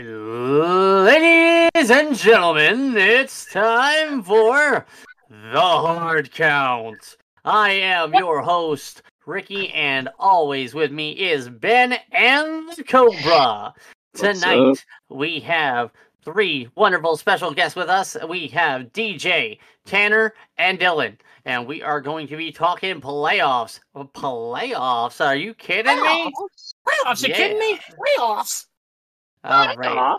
Ladies and gentlemen, it's time for the hard count. I am your host, Ricky, and always with me is Ben and Cobra. Tonight, we have three wonderful special guests with us. We have DJ, Tanner, and Dylan. And we are going to be talking playoffs. Playoffs? Are you kidding me? Playoffs? You Yeah. kidding me? Playoffs? All right.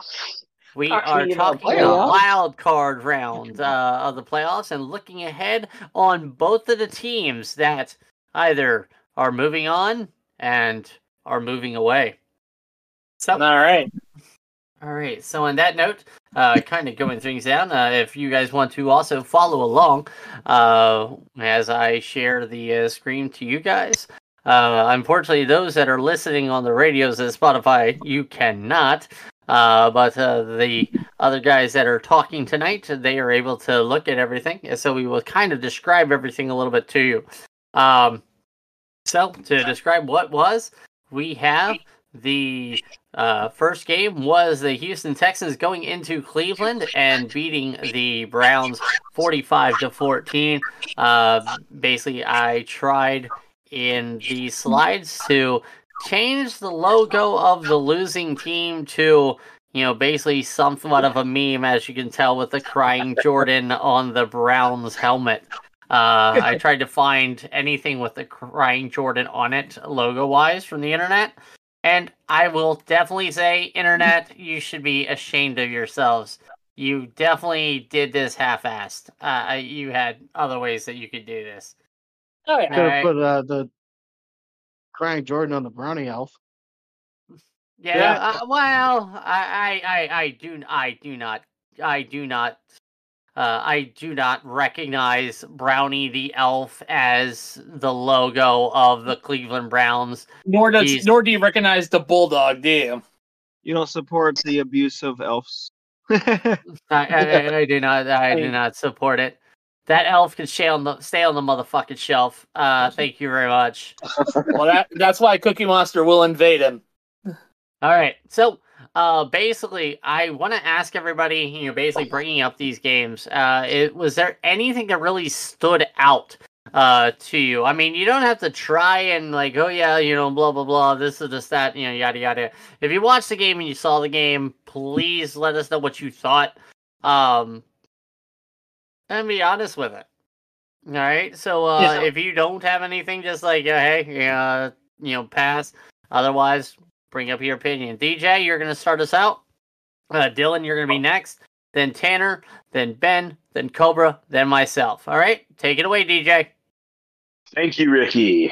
We Talk are talking a wild card round uh, of the playoffs and looking ahead on both of the teams that either are moving on and are moving away. So, All right. all right. So, on that note, uh, kind of going things down. Uh, if you guys want to also follow along uh, as I share the uh, screen to you guys. Uh, unfortunately, those that are listening on the radios at Spotify, you cannot. Uh, but uh, the other guys that are talking tonight, they are able to look at everything. So we will kind of describe everything a little bit to you. Um, so to describe what was, we have the uh, first game was the Houston Texans going into Cleveland and beating the Browns 45 to 14. Uh, basically, I tried in the slides to change the logo of the losing team to you know basically somewhat of a meme as you can tell with the crying jordan on the browns helmet. Uh, i tried to find anything with the crying jordan on it logo wise from the internet. And i will definitely say internet you should be ashamed of yourselves. You definitely did this half-assed. Uh, you had other ways that you could do this Oh yeah. Could have Alright. put uh, the crying Jordan on the brownie elf. Yeah, Yeah. Uh, well, I, I, I, I do, I do not, I do not, uh, I do not recognize Brownie the Elf as the logo of the Cleveland Browns. Nor does He's- nor do you recognize the bulldog, do you? You don't support the abuse of elves. I, I, I do not, I do not support it. That elf can stay on the stay on the motherfucking shelf. Uh, thank you very much. Well, that that's why Cookie Monster will invade him. All right. So, uh, basically, I want to ask everybody, you know, basically bringing up these games, uh, it, was there anything that really stood out uh, to you? I mean, you don't have to try and like, oh yeah, you know, blah blah blah. This is just that, you know, yada yada. If you watched the game and you saw the game, please let us know what you thought. Um, and be honest with it. All right. So, uh, Yeah. if you don't have anything, just like, uh, hey, uh, you know, pass. Otherwise, bring up your opinion. DJ, you're going to start us out. Uh, Dylan, you're going to be next. Then Tanner, then Ben, then Cobra, then myself. All right, take it away, DJ. Thank you, Ricky.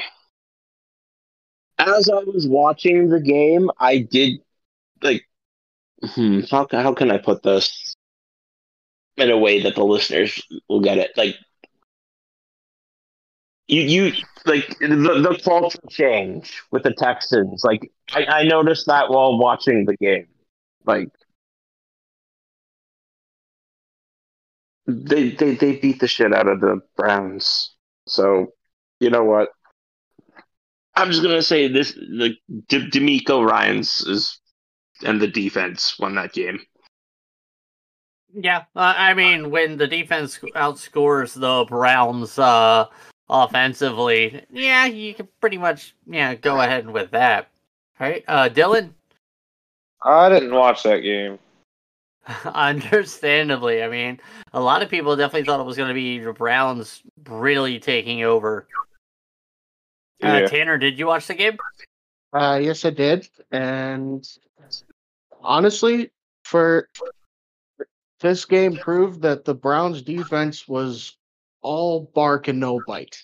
As I was watching the game, I did like hmm, how ca- how can I put this in a way that the listeners will get it? Like you you like the the culture change with the Texans. Like I, I noticed that while watching the game. Like they they they beat the shit out of the Browns. So you know what? I'm just gonna say this: the D- DeMeco Ryans is and the defense won that game. Yeah, uh, I mean, when the defense outscores the Browns uh, offensively, yeah, you can pretty much yeah go ahead with that. right? uh, Dylan. I didn't watch that game. Understandably, I mean, a lot of people definitely thought it was going to be the Browns really taking over. Uh, Yeah. Tanner, did you watch the game? Uh, yes, I did. And honestly, for this game proved that the Browns defense was all bark and no bite.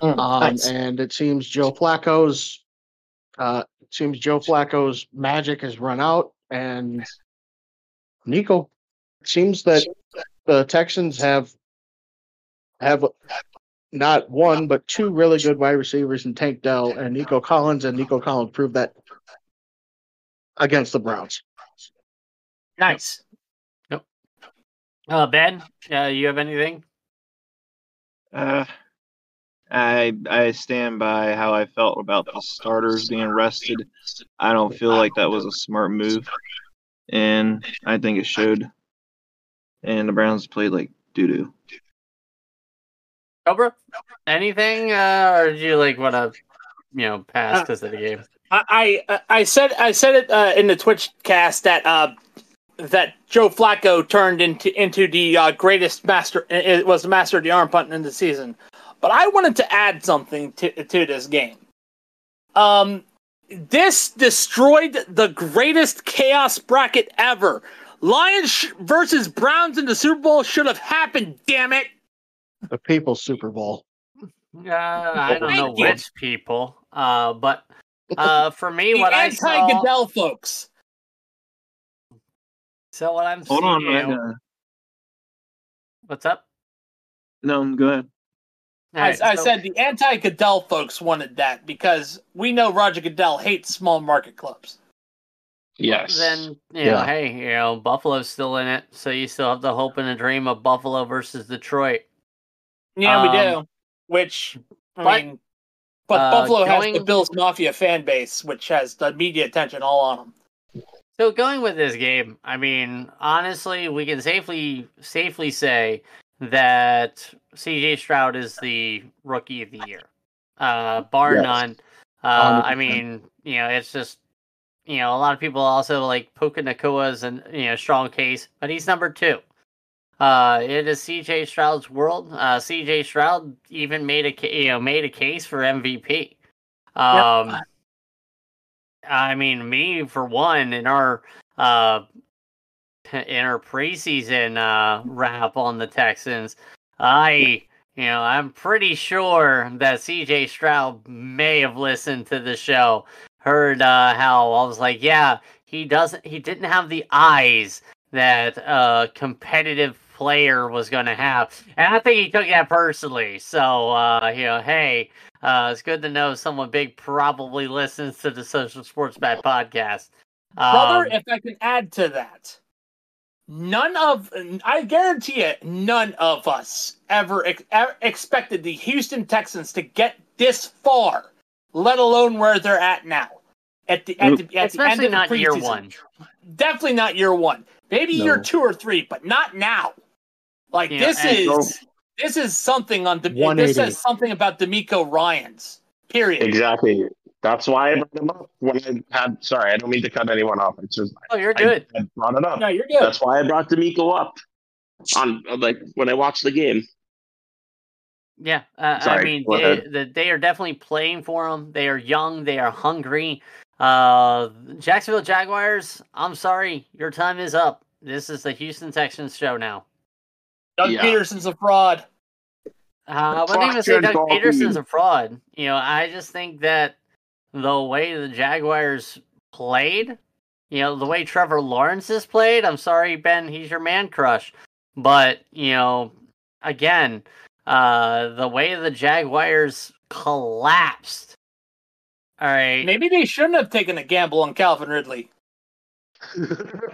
Mm, Um, nice. and it seems Joe Flacco's uh, it seems Joe Flacco's magic has run out, and Nico it seems that the Texans have have not one but two really good wide receivers in Tank Dell and Nico Collins, and Nico Collins proved that against the Browns. Nice. Yep. Uh, Ben, uh, you have anything? Uh, I I stand by how I felt about the starters being rested. I don't feel like that was a smart move. and I think it showed. And the Browns played like doo doo. Cobra, anything, uh, or do you like want to, you know, pass Uh, because of the game? I I, I said I said it uh, in the Twitch cast that uh, that Joe Flacco turned into into the uh, greatest master. It was the master of the arm punt in the season. But I wanted to add something to to this game. Um, this destroyed the greatest chaos bracket ever. Lions sh- versus Browns in the Super Bowl should have happened. Damn it! The People's Super Bowl. Uh, I don't know Thank you. which people, uh, but uh, for me, The what I saw. anti-Goodell folks. So what I'm saying Hold on, seeing. I gotta- What's up? no, go ahead. All I, right, I so- said the anti-Goodell folks wanted that because we know Roger Goodell hates small market clubs. Yes. Then you know, Yeah. hey, you know, Buffalo's still in it, so you still have the hope and the dream of Buffalo versus Detroit. Yeah, we Um, do. Which I but, mean, but uh, Buffalo has the Bills Mafia fan base, which has the media attention all on them. So going with this game, I mean, honestly, we can safely safely say that CJ Stroud is the rookie of the year, uh, bar Yes. none. Uh, I 100%. mean, you know, it's just you know a lot of people also like Puka Nacua's and you know strong case, but he's number two. Uh, it is CJ Stroud's world. Uh, CJ Stroud even made a you know made a case for MVP. Um, I mean, me for one, in our uh, in our preseason uh, wrap on the Texans, I you know I'm pretty sure that C.J. Stroud may have listened to the show, heard uh, how I was like, yeah, he doesn't, he didn't have the eyes that a competitive player was going to have, and I think he took that personally. So uh, you know, hey. Uh, it's good to know someone big probably listens to the Social Sports Pad podcast. Brother, Um, if I can add to that, none of I guarantee it, none of us ever, ex- ever expected the Houston Texans to get this far, let alone where they're at now. At the at the, at the end especially of the not year one. Definitely not year one. Maybe year two or three, but not now. Like Yeah, this and- is this is something on the this says something about DeMeco Ryans. Period. Exactly. That's why I brought him up when I had. Sorry, I don't mean to cut anyone off. It's just Oh, you're good. I brought it up. No, you're good. That's why I brought DeMeco up on like when I watched the game. Yeah, uh, I mean, they, the, they are definitely playing for him. They are young. They are hungry. Uh, Jacksonville Jaguars. I'm sorry, your time is up. This is the Houston Texans show now. Doug Yeah. Pederson's a fraud. Uh, I wouldn't even say Doug Dolphins. Pederson's a fraud. You know, I just think that the way the Jaguars played, you know, the way Trevor Lawrence has played, I'm sorry, Ben, he's your man crush. But, you know, again, uh, the way the Jaguars collapsed. All right. Maybe they shouldn't have taken a gamble on Calvin Ridley.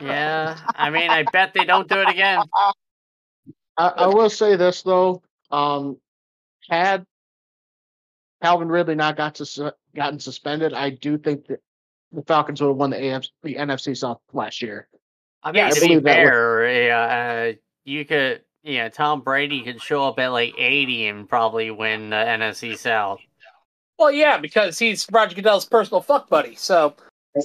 Yeah. I mean, I bet they don't do it again. I, I will say this though, um, had Calvin Ridley not got to gotten suspended, I do think that the Falcons would have won the AFC, the NFC South last year. I mean, Yeah, I to be believe that would- fair, yeah, uh, you could, yeah, Tom Brady could show up at like 80 and probably win the NFC South. Well, yeah, because he's Roger Goodell's personal fuck buddy. So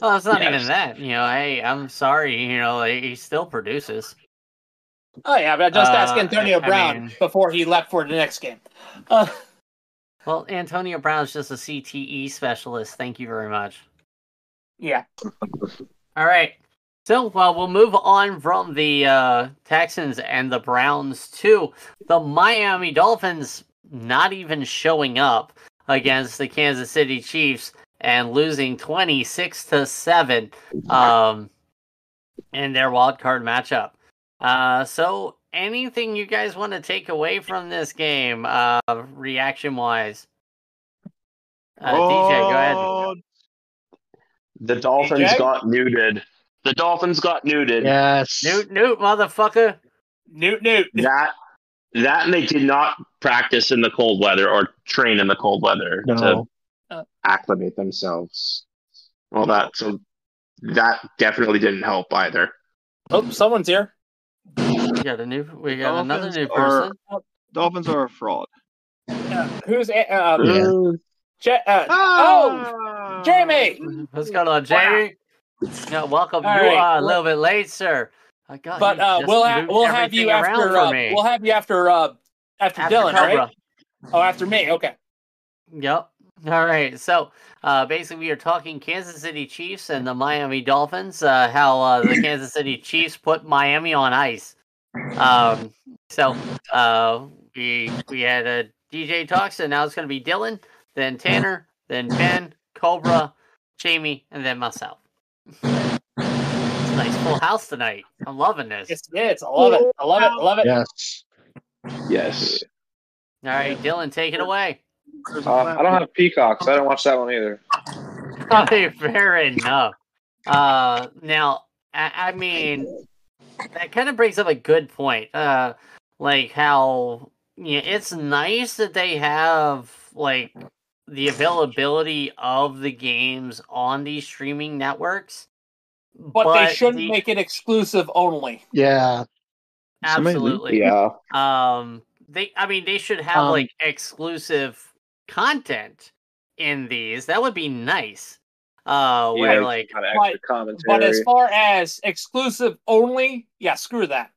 Well, it's not Yes. even that. You know, hey, I'm sorry. You know, like, he still produces. Oh yeah, but just ask Uh, Antonio I Brown mean- before he left for the next game. Uh, Well, Antonio Brown's just a CTE specialist. Thank you very much. yeah, All right. So, well, we'll move on from the uh, Texans and the Browns to the Miami Dolphins not even showing up against the Kansas City Chiefs and losing 26 to 7 um, in their wild card matchup. Uh, so, anything you guys want to take away from this game, uh, reaction wise? Uh, DJ, go ahead. Oh, The Dolphins AJ? got neuted. The Dolphins got neuted. Yes. Newt, Newt, motherfucker. Newt Newt. That that and they did not practice in the cold weather or train in the cold weather No. to acclimate themselves. All that so that definitely didn't help either. Oh, someone's here. We got a new. We got another Dolphins new are- person. Dolphins are a fraud. Uh, who's uh, uh, Yeah. Ja- uh, oh, Jamie. What's going on, Jamie? Yeah, welcome. All you right. are a little bit late, sir. I got But you uh, just we'll have moved we'll have you everything around after for uh, me. we'll have you after uh after, After Dylan, Cobra. right? Oh, after me. Okay. Yep. All right. So uh, basically, we are talking Kansas City Chiefs and the Miami Dolphins. Uh, how uh, the Kansas City Chiefs put Miami on ice. Um, so uh, we we had a DJ talks, and now it's going to be Dylan, then Tanner, then Ben, Cobra, Jamie, and then myself. Nice full house tonight. I'm loving this. Yes, it is. I love it. I love it. I love it. Yes. Yes. All right, Dylan, take it away. There's a Uh, I don't have Peacock, so I didn't watch that one either. Fair enough. Uh, now, I, I mean, that kind of brings up a good point. Uh, like how yeah, it's nice that they have like the availability of the games on these streaming networks, But, they shouldn't the- make it exclusive only. Yeah. Absolutely. Yeah. Um, they, I mean, they should have Um, like exclusive content in these. That would be nice. Uh, where like kind of But- commentary. But as far as exclusive only, yeah, screw that.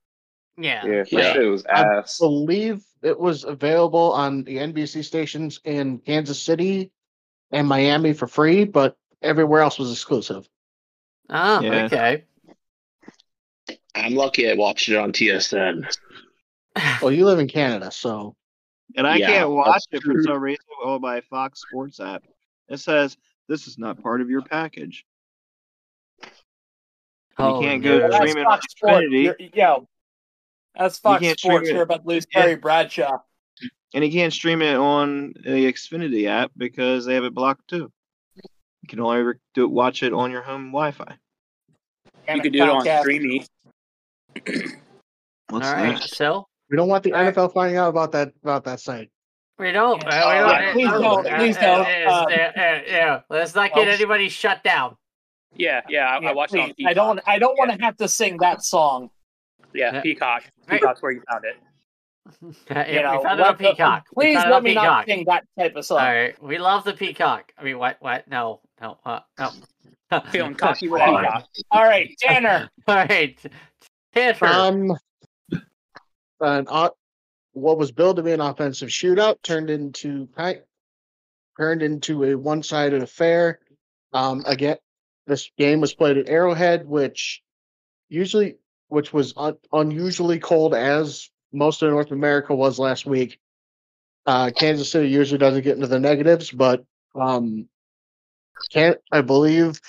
yeah, yeah, that Yeah. shit was I believe it was available on the NBC stations in Kansas City and Miami for free, but everywhere else was exclusive. Oh, Yeah. okay. I'm lucky I watched it on TSN. Well, you live in Canada, so And I Yeah, can't watch it for true. some reason. Oh, my Fox Sports app. It says this is not part of your package. Oh, can't go no. That's stream it on Fox Sports. Xfinity. You're- Yo, that's Fox can't Sports it. here about to lose Yeah. Terry Bradshaw. And you can't stream it on the Xfinity app because they have it blocked too. You can only do it, watch it on your home Wi-Fi. And You can do it on Comcast. Streamy. What's right, that? so we don't want the All right. NFL finding out about that about that site. we don't. Yeah. uh, we don't Yeah, please don't, uh, please don't, uh, yeah, let's not get anybody shut down. Yeah, yeah. I, Yeah, I watched it on please. Peacock. I don't. I don't want to have to sing that song. Yeah, Yeah. Peacock. Right. Peacock's where you found it. Yeah, You know, we found it on let the- Peacock. Please let on me not sing that type of song. All right, we love the Peacock. I mean, what? What? No, no, uh, no. Feeling cocky with Peacock. All right, Tanner. All right, Tanner. Um, an what was billed to be an offensive shootout turned into turned into a one-sided affair. Um, again, this game was played at Arrowhead, which usually, which was un- unusually cold as most of North America was last week. Uh, Kansas City usually doesn't get into the negatives, but um, can't I believe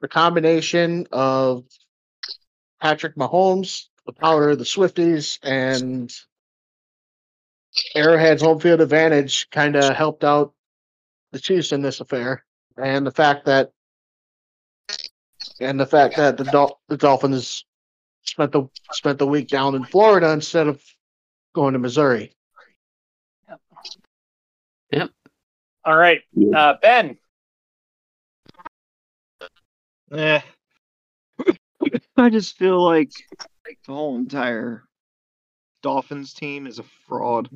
the combination of Patrick Mahomes, the power of the Swifties, and Arrowhead's home field advantage kind of helped out the Chiefs in this affair, and the fact that and the fact that the Dol- the Dolphins spent the spent the week down in Florida instead of going to Missouri. Yep. All right, uh, Ben. Eh. I just feel like the whole entire Dolphins team is a fraud.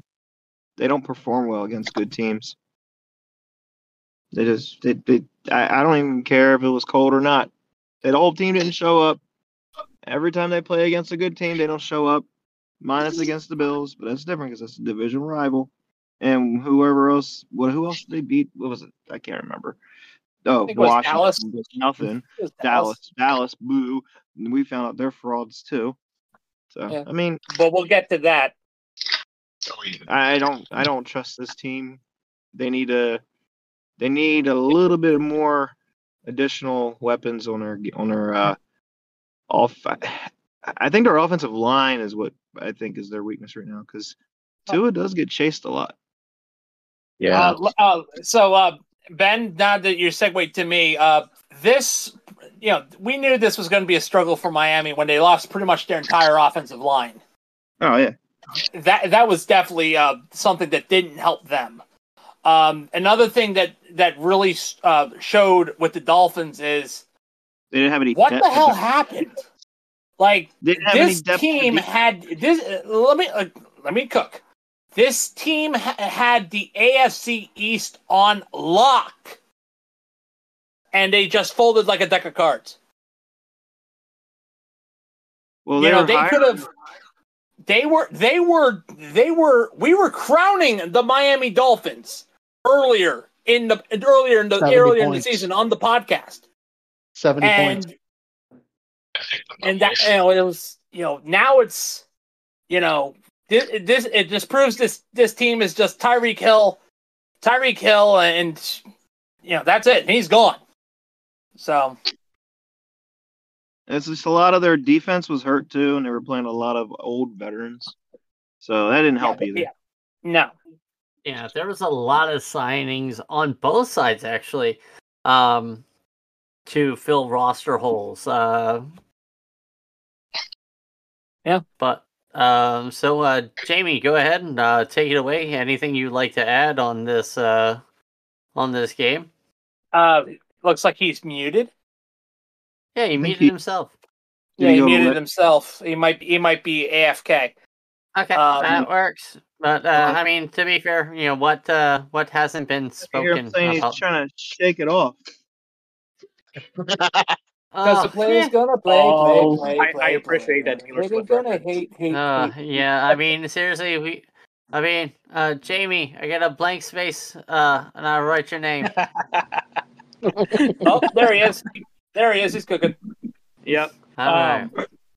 They don't perform well against good teams. They just they, they I, I don't even care if it was cold or not. That whole team didn't show up. Every time they play against a good team, they don't show up. Minus against the Bills, but that's different because that's a division rival. And whoever else, what who else did they beat? What was it? I can't remember. Oh, think it was Washington. Dallas. Nothing. It was Dallas, Dallas, boo. And we found out they're frauds too. So Yeah. I mean, But we'll get to that. I don't, I don't trust this team. They need a, they need a little bit more additional weapons on their on their uh, off. I think their offensive line is what I think is their weakness right now because Tua does get chased a lot. Yeah. Uh, uh, so, uh, Ben, now that you're segued to me, uh, this, you know, we knew this was going to be a struggle for Miami when they lost pretty much their entire offensive line. Oh yeah, That that was definitely uh, something that didn't help them. Um, another thing that that really uh, showed with the Dolphins is They didn't have any. what depth the hell happened. Like They didn't have any this team had this. uh, Let me uh, let me cook. This team ha- had the AFC East on lock, and they just folded like a deck of cards. Well, you know they could have. They were. They were. They were. We were crowning the Miami Dolphins earlier in the earlier in the 70 earlier in the season on the podcast, 70 points. and and that you know it was you know now it's you know this, this it just proves this this team is just Tyreek Hill, Tyreek Hill, and you know that's it. He's gone. So It's just a lot of their defense was hurt too, and they were playing a lot of old veterans, so that didn't help yeah, either. yeah. no, Yeah, there was a lot of signings on both sides actually, um, to fill roster holes. Uh, Yeah. But um, so uh, Jamie, go ahead and uh, take it away. Anything you'd like to add on this uh, on this game? uh, looks like he's muted. Yeah, he muted he- himself. Did Yeah, he he muted le- himself. He might he might be AFK. Okay, Um, that works. But uh, Uh, I mean, to be fair, you know what uh, what hasn't been I hear spoken him saying about. he's trying to shake it off. Because Oh, the player's yeah. gonna play, Oh, play, I- play, I play, appreciate that Taylor play. Swift They're gonna reference. hate, hate, Uh, hate. yeah, I mean, seriously, we, I mean, uh, Jamie, I got a blank space, uh, and I'll write your name. oh, there he is. There he is. He's cooking. Yep. All right. Um,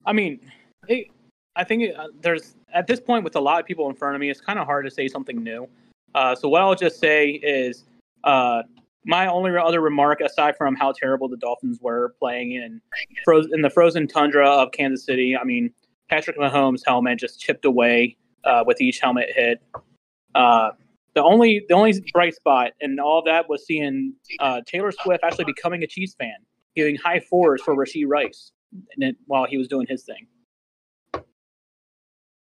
I mean, it, I think it, uh, there's at this point with a lot of people in front of me, it's kind of hard to say something new. Uh, so what I'll just say is, uh, my only other remark, aside from how terrible the Dolphins were playing in in the frozen tundra of Kansas City, I mean, Patrick Mahomes' helmet just chipped away uh, with each helmet hit. Uh, the only the only bright spot in all that was seeing uh, Taylor Swift actually becoming a Chiefs fan, giving high fours for Rashee Rice and while he was doing his thing.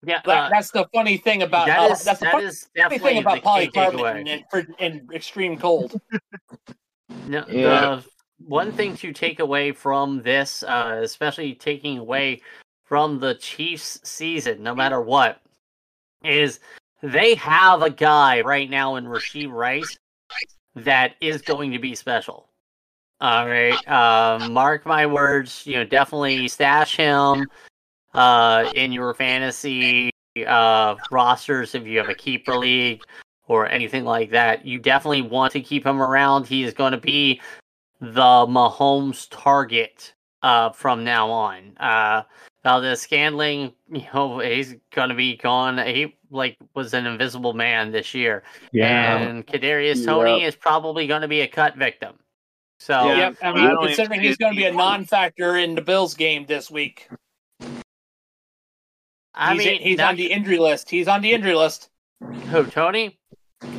Yeah, That, uh, that's the funny thing about that uh, is that's the that funny is thing about the key polycarbonate takeaway. in, in, in extreme cold. No, Yeah. The one thing to take away from this, uh, especially taking away from the Chiefs' season, no matter what, is they have a guy right now in Rashee Rice that is going to be special. All right, uh, mark my words. You know, definitely stash him uh, in your fantasy uh, rosters if you have a keeper league or anything like that. You definitely want to keep him around. He is going to be the Mahomes target uh, from now on. Uh, now the Scantling, you know, he's going to be gone. He like was an invisible man this year, Yeah. and Kadarius Toney is probably going to be a cut victim. So Yeah. Yep. I I mean, don't considering he's going to be a non-factor in the Bills game this week, I he's, mean, he's not- on the injury list. He's on the injury list. who Toney?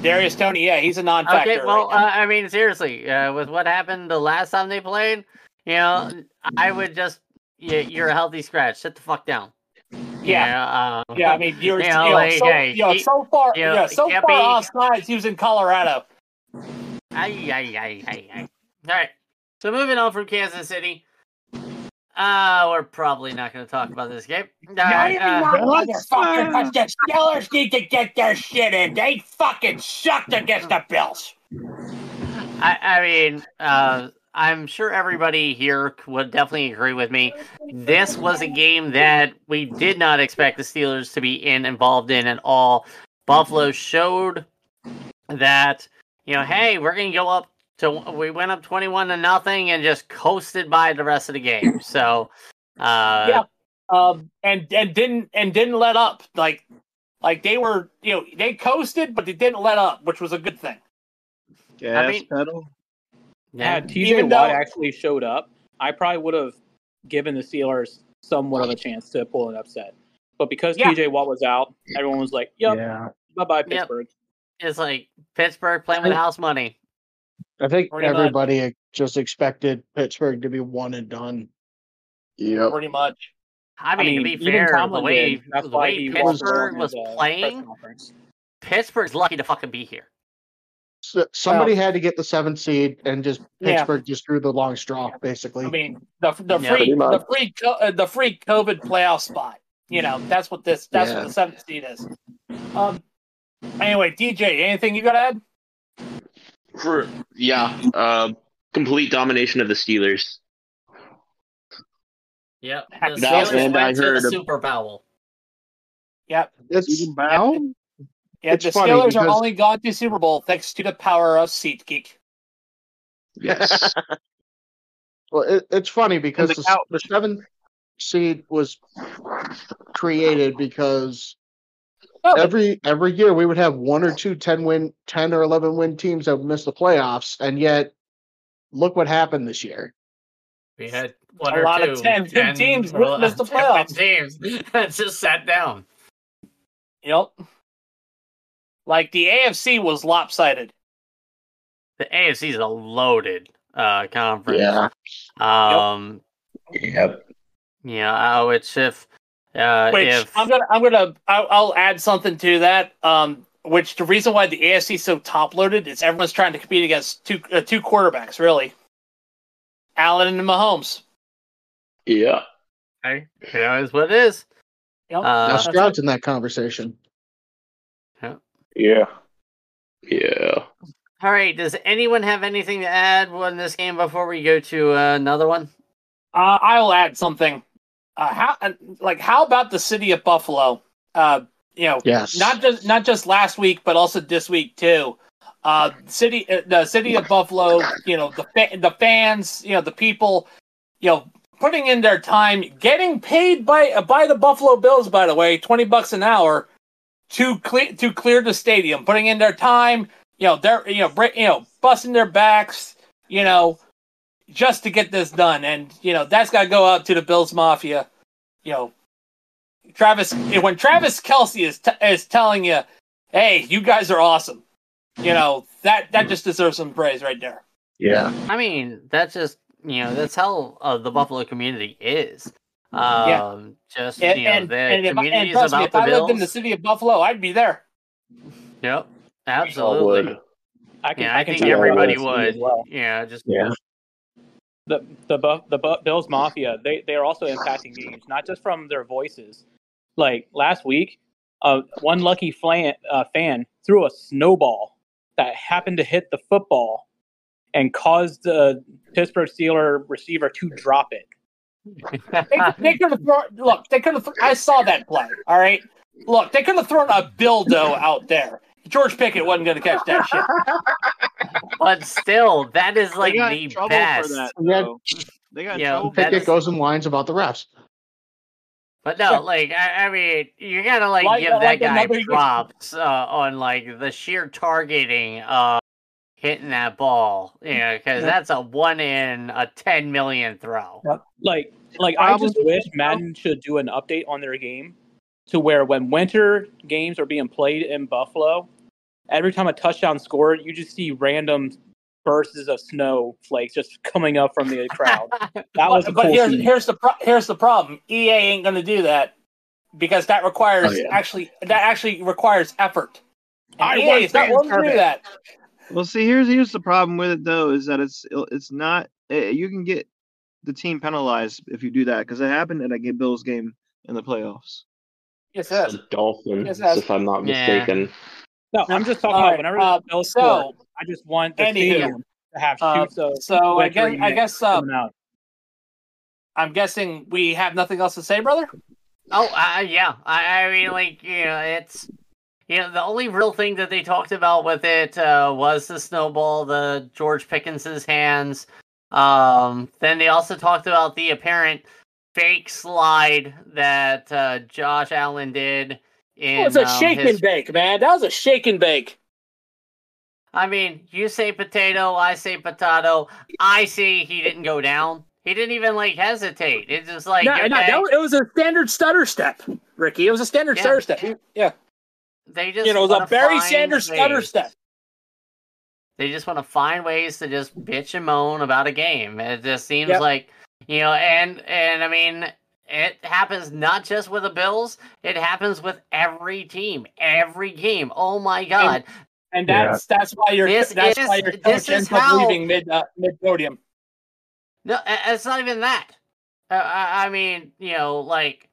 Darius Toney, yeah, he's a non-factor. Okay, well, right uh, I mean, seriously, uh, with what happened the last time they played, you know, I would just, yeah, you're a healthy scratch. Sit the fuck down. yeah. Yeah, uh, Yeah, I mean, you're, You you know, know, like, so, hey, you know, he- so far, you know, yeah, so far be- off sides. He was in Colorado. Ay, ay, ay, ay, ay. All right. So moving on from Kansas City. Uh, we're probably not going to talk about this game. All right, uh, motherfucker, because the Steelers need to get their shit in. They fucking sucked against the Bills. I, I mean, uh, I'm sure everybody here would definitely agree with me. This was a game that we did not expect the Steelers to be in involved in at all. Buffalo showed that you know, hey, we're going to go up to we went up 21 to nothing and just coasted by the rest of the game. So, uh, Yeah. Um, and and didn't and didn't let up. Like, like they were, you know, they coasted, but they didn't let up, which was a good thing. Gas mean- pedal. yeah. Had TJ Even Watt though- actually showed up, I probably would have given the Steelers somewhat of a chance to pull an upset. But because Yeah. TJ Watt was out, everyone was like, "Yep, Yeah. bye bye Yep. Pittsburgh." It's like Pittsburgh playing with house money. I think Pretty much. everybody just expected Pittsburgh to be one and done. Yep. Pretty much. I mean, to be even fair, the way did. The way Pittsburgh was his, playing. Pittsburgh's lucky to fucking be here. S- somebody had to get the seventh seed, and just Yeah. Pittsburgh just drew the long straw, basically. I mean, the the Yeah, free the free co- uh, the free COVID playoff spot. You know, that's what this that's Yeah. what the seventh seed is. Um. Anyway, DJ, anything you got to add? For yeah, uh, complete domination of the Steelers. Yep. That The was- Steelers and I went to heard the a- Super Bowl. Yep. it's Even Bow? Yeah, It's the funny Steelers are only gone to Super Bowl thanks to the power of SeatGeek. Yes. well, it, it's funny because the the, couch. the seventh seed was created because but- every every year we would have one or two 10 win 10 or 11 win teams that would miss the playoffs and yet look what happened this year We had one A or lot of two 10 win teams or missed the playoffs. Teams that just sat down. Yep. Like the AFC was lopsided. The AFC is a loaded uh, conference. Yeah. Um. yep. Yeah. Oh, it's if. Uh, Which if I'm gonna I'm gonna I'll, I'll add something to that. Um, which the reason why the AFC is so top loaded is everyone's trying to compete against two uh, two quarterbacks really, Allen and Mahomes. Yeah. hey, you know, is what it is. Yep. now Uh, stroud's in that conversation Yeah. Yeah. all right. Does anyone have anything to add on this game before we go to uh, another one? Uh, I'll add something. Uh, how like how about the city of Buffalo? Uh, you know, yes not just not just last week, but also this week too. Uh, city, uh, the city of Buffalo. You know, the fa- the fans. You know, the people. You know, putting in their time, getting paid by uh, by the Buffalo Bills. By the way, twenty bucks an hour to clear to clear the stadium, putting in their time. You know, they're you know break, you know busting their backs. You know, just to get this done, and you know that's got to go out to the Bills Mafia. You know, Travis when Travis Kelce is t- is telling you, "Hey, you guys are awesome," you know that that just deserves some praise right there. yeah I mean, that's just you know that's how uh, the Buffalo community is. Um, Yeah. Just And you know, and, the and, if, I- community and is trust me, about if the I lived in the city of Buffalo, I'd be there. Yep, absolutely. I can, Yeah, I, I can think everybody would. well. Yeah, just Yeah. The the the Bills Mafia they they are also impacting games, not just from their voices. Like last week, uh, one lucky fan, uh, fan threw a snowball that happened to hit the football and caused the Pittsburgh Steeler receiver to drop it. They, they could have thrown. Look, they could have. I saw that play. All right. Look, they could have thrown a dildo out there. George Pickett wasn't going to catch that shit. But still, that is like they got the trouble best. for that. Yeah. though. They got in Yeah, trouble. for that Pickett is- goes and whines about the refs But no, like I, I mean, you gotta like, Like- give like that guy another- props uh, on like the sheer targeting of hitting that ball. You know, because Yeah. that's a one in a ten million throw. Like like I just wish it, Madden should do an update on their game to where when winter games are being played in Buffalo, every time a touchdown scored, you just see random bursts of snowflakes just coming up from the crowd. That was a but cool here's scene. here's the pro- here's the problem. EA ain't going to do that because that requires Oh, yeah. actually that actually requires effort. And I EA is not fan willing to do that. Well, see, here's here's the problem with it though, is that it's it's not. eh, You can get the team penalized if you do that because it happened at a Bills game in the playoffs. Yes, it is. The Dolphins, Yes, that's- if I'm not Yeah. Mistaken. No, I'm just talking All about right, whenever uh, the Bills so- score, I just want the Anywho, stadium to have uh, shoots of So I guess I guess uh, I'm guessing we have nothing else to say, brother. Oh, uh, yeah. I, I mean, like you know, it's you know the only real thing that they talked about with it uh, was the snowball, the George Pickens's hands. Um, then they also talked about the apparent fake slide that uh, Josh Allen did. In, Oh, it's a um, shake his and bake, man. That was a shake and bake. I mean, you say potato, I say potato. I say he didn't go down. He didn't even like hesitate. It's just like no, no, that was, it was a standard stutter step, Ricky. It was a standard Yeah. stutter step. Yeah, they just you know, it was a Barry Sanders stutter step. They just want to find ways to just bitch and moan about a game. It just seems Yep. like you know, and and I mean, it happens not just with the Bills. It happens with every team, every game. Oh my god! and that's that's why your This that's is- why your this coach is ends up how- leaving mid uh, mid podium. No, it's not even that. Uh, I, I mean, you know, like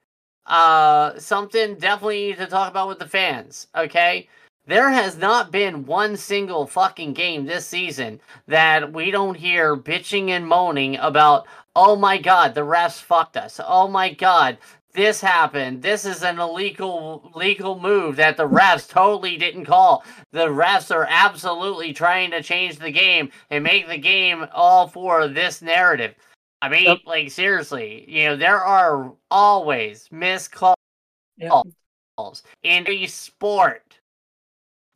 uh something definitely to talk about with the fans. Okay, there has not been one single fucking game this season that we don't hear bitching and moaning about. Oh my god, the refs fucked us. Oh my god. This happened. This is an illegal legal move that the refs totally didn't call. The refs are absolutely trying to change the game and make the game all for this narrative. I mean, Yep. like seriously, you know, there are always missed calls Yeah. in a sport.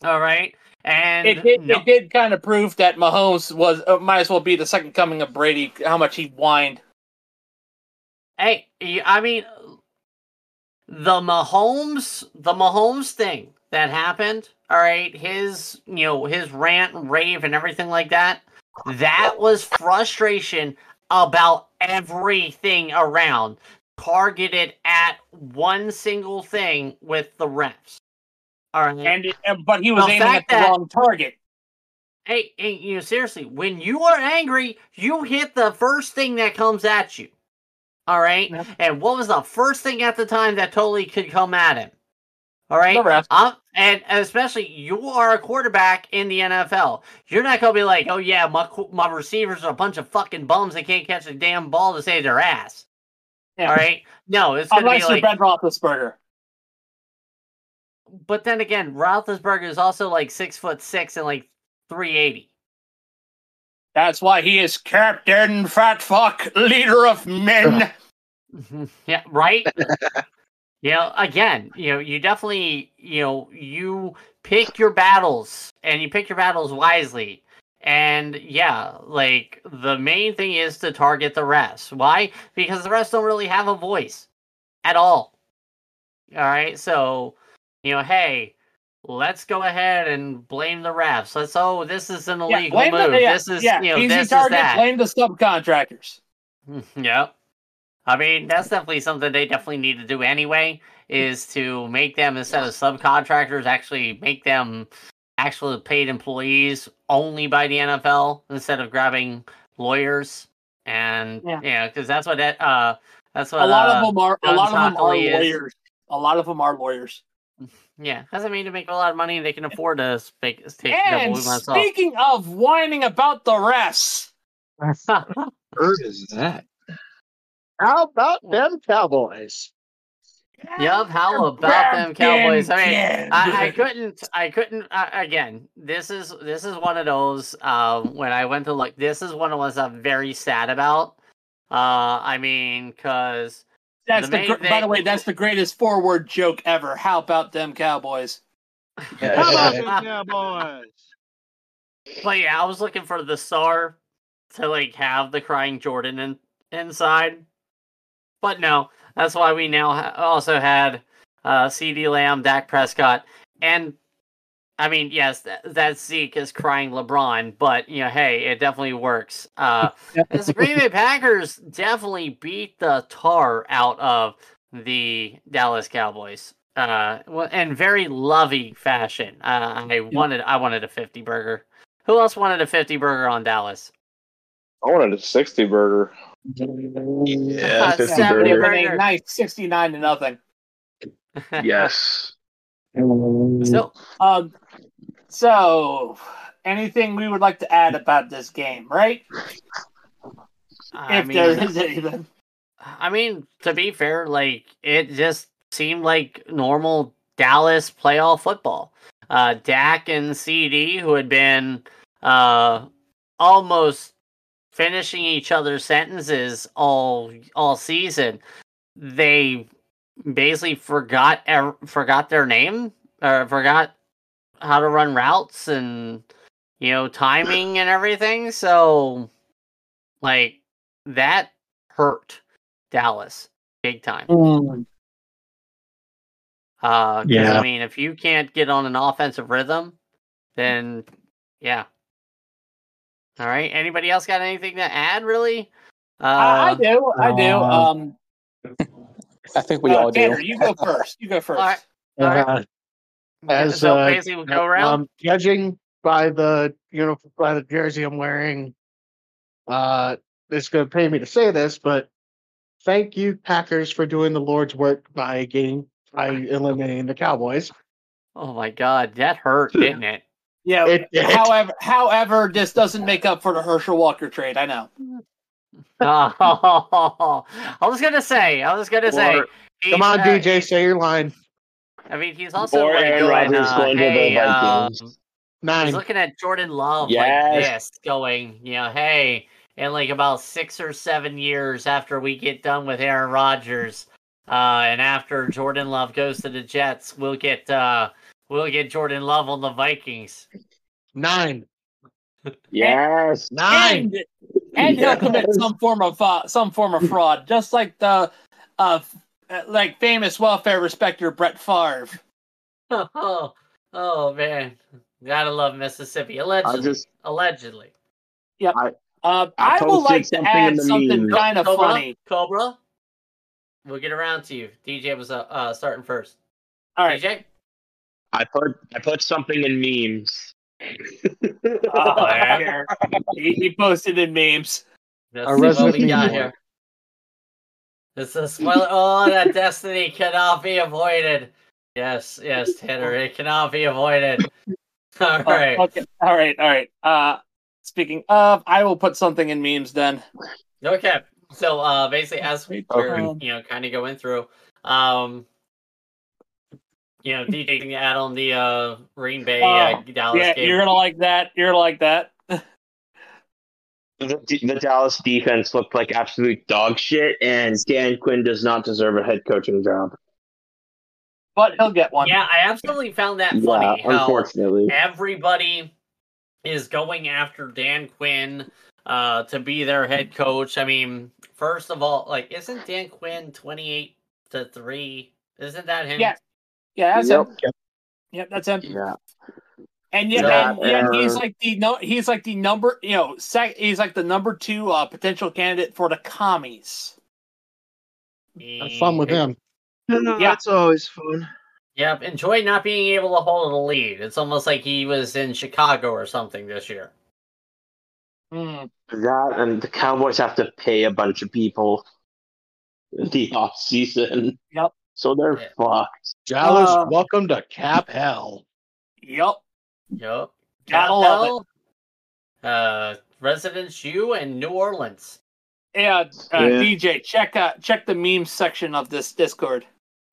All right, and It did, no- it did kind of prove that Mahomes was uh, might as well be the second coming of Brady. How much he whined. Hey, I mean, the Mahomes, the Mahomes thing that happened. All right, his, you know, his rant and rave and everything like that. That was frustration about everything around, targeted at one single thing with the refs. All right, And, and but he was The aiming at the that- wrong target. hey, hey, you know, seriously, when you are angry, you hit the first thing that comes at you. All right. Yep. And what was the first thing at the time that totally could come at him? All right. Um, and especially you are a quarterback in the NFL. You're not gonna be like, oh yeah, my my receivers are a bunch of fucking bums that can't catch a damn ball to save their ass. Yeah. All right. No, it's gonna Unless be like. Ben Roethlisberger. But then again, Roethlisberger is also like six foot six and like three eighty. That's why he is Captain Fat Fuck, leader of men. yeah, right. you know, again, you know, you definitely, you know, you pick your battles and you pick your battles wisely. And yeah, like the main thing is to target the refs. Why? Because the refs don't really have a voice at all. All right, so you know, hey, let's go ahead and blame the refs. Let's oh, this is an Yeah, illegal blame move. the, yeah, this is yeah, you know, easy this target. is that. Blame the subcontractors. Yep. I mean, that's definitely something they definitely need to do anyway, is to make them instead of subcontractors, actually make them actually paid employees only by the NFL instead of grabbing lawyers. And Yeah. yeah, because that's what that uh that's what a lot uh, of them are. A lot of them are is- lawyers. A lot of them are lawyers. Yeah doesn't mean to make a lot of money they can afford to speak take And double myself. speaking of whining about the refs, Bird is that? How about them Cowboys? Yup, how about them Cowboys? I mean, I, I couldn't. I couldn't. Uh, again, this is this is one of those. Um, when I went to look, this is one of the ones I'm very sad about. Uh, I mean, cause That's the the. main gr- by the way, that's the greatest forward joke ever. How about them Cowboys? How about them Cowboys? but yeah, I was looking for the star to like have the crying Jordan in, inside, but no. That's why we now ha- also had uh, CeeDee Lamb, Dak Prescott, and I mean, yes, that, that Zeke is crying LeBron, but you know, hey, it definitely works. Uh, the Green Bay Packers definitely beat the tar out of the Dallas Cowboys. Uh, well, in very lovey fashion. Uh, I wanted, I wanted a fifty burger. Who else wanted a fifty burger on Dallas? I wanted a 60 burger. Yeah, Uh, 50 Saturday burger. Burger. nice sixty-nine to nothing. Yes. So, Um, so anything we would like to add about this game, right? I if mean, there is anything. I mean, to be fair, like it just seemed like normal Dallas playoff football. Uh, Dak and CeeDee, who had been uh, almost finishing each other's sentences all all season, they basically forgot ev- forgot their name or forgot how to run routes and you know timing and everything. So, like that hurt Dallas big time. Uh, 'cause, Yeah. I mean, if you can't get on an offensive rhythm, then yeah. All right. Anybody else got anything to add? Really? Uh, I, I do, I do. uh, Um, I think we uh, all do. You go first. You go first. All right. All right. As so uh, basically, we'll go around. um, judging by the you know by the jersey I'm wearing, uh, it's going to pay me to say this, but thank you Packers for doing the Lord's work by getting by eliminating the Cowboys. oh my god, that hurt, didn't it? Yeah. It did. However, however, this doesn't make up for the Herschel Walker trade. I know. Oh, I was gonna say, I was gonna say. Come on, uh, DJ, say your line. I mean, he's also Or like Aaron going, Rodgers uh, going to the hey, um, Vikings. he's Nine. looking at Jordan Love like Yes. this, going, you know, hey, in like about six or seven years after we get done with Aaron Rodgers, uh, and after Jordan Love goes to the Jets, we'll get uh, we'll get Jordan Love on the Vikings. Nine. Yes. Nine. And, and he'll commit some form of uh, some form of fraud, just like the uh, f- uh, like famous welfare respecter Brett Favre. oh, oh man, gotta love Mississippi. Allegedly, I just allegedly. Uh, I I would like to add something memes. kind of Cobra, funny. Cobra. We'll get around to you. DJ was uh, uh starting first. All right. DJ. I put I put something in memes. Oh, here. he, he posted in memes. That's Our what resident we got here. It's a spoiler. Oh, that destiny cannot be avoided. Yes, yes, Tanner, it cannot be avoided. All right. Oh, okay. All right. All right. Uh, speaking of, I will put something in memes then. Okay. So uh basically as we were, you know, kind of going through, um you know, DJ can add on the uh Green Bay uh, Oh, Dallas Yeah, game. you're gonna like that. You're gonna like that. The, the Dallas defense looked like absolute dog shit, and Dan Quinn does not deserve a head coaching job. But he'll get one. Yeah, I absolutely found that Yeah, funny. how unfortunately. everybody is going after Dan Quinn uh, to be their head coach. I mean, first of all, like, isn't Dan Quinn twenty eight to three? Isn't that him? Yeah. Yeah, that's Yep. him. Yep, that's him. Yeah. And yet, Yeah, and yet he's like the no, he's like the number, you know, sec, he's like the number two uh, potential candidate for the commies. Have fun with him. Yeah. That's always fun. Yep. Enjoy not being able to hold the lead. It's almost like he was in Chicago or something this year. Hmm. That and the Cowboys have to pay a bunch of people in the off season. Yep. So they're Yeah. fucked. Dallas, Uh, welcome to Cap Hell. Yep. Yep. Gotta love it. Uh, Residence U and New Orleans. Yeah, uh, Yeah. DJ, check uh, check the meme section of this Discord.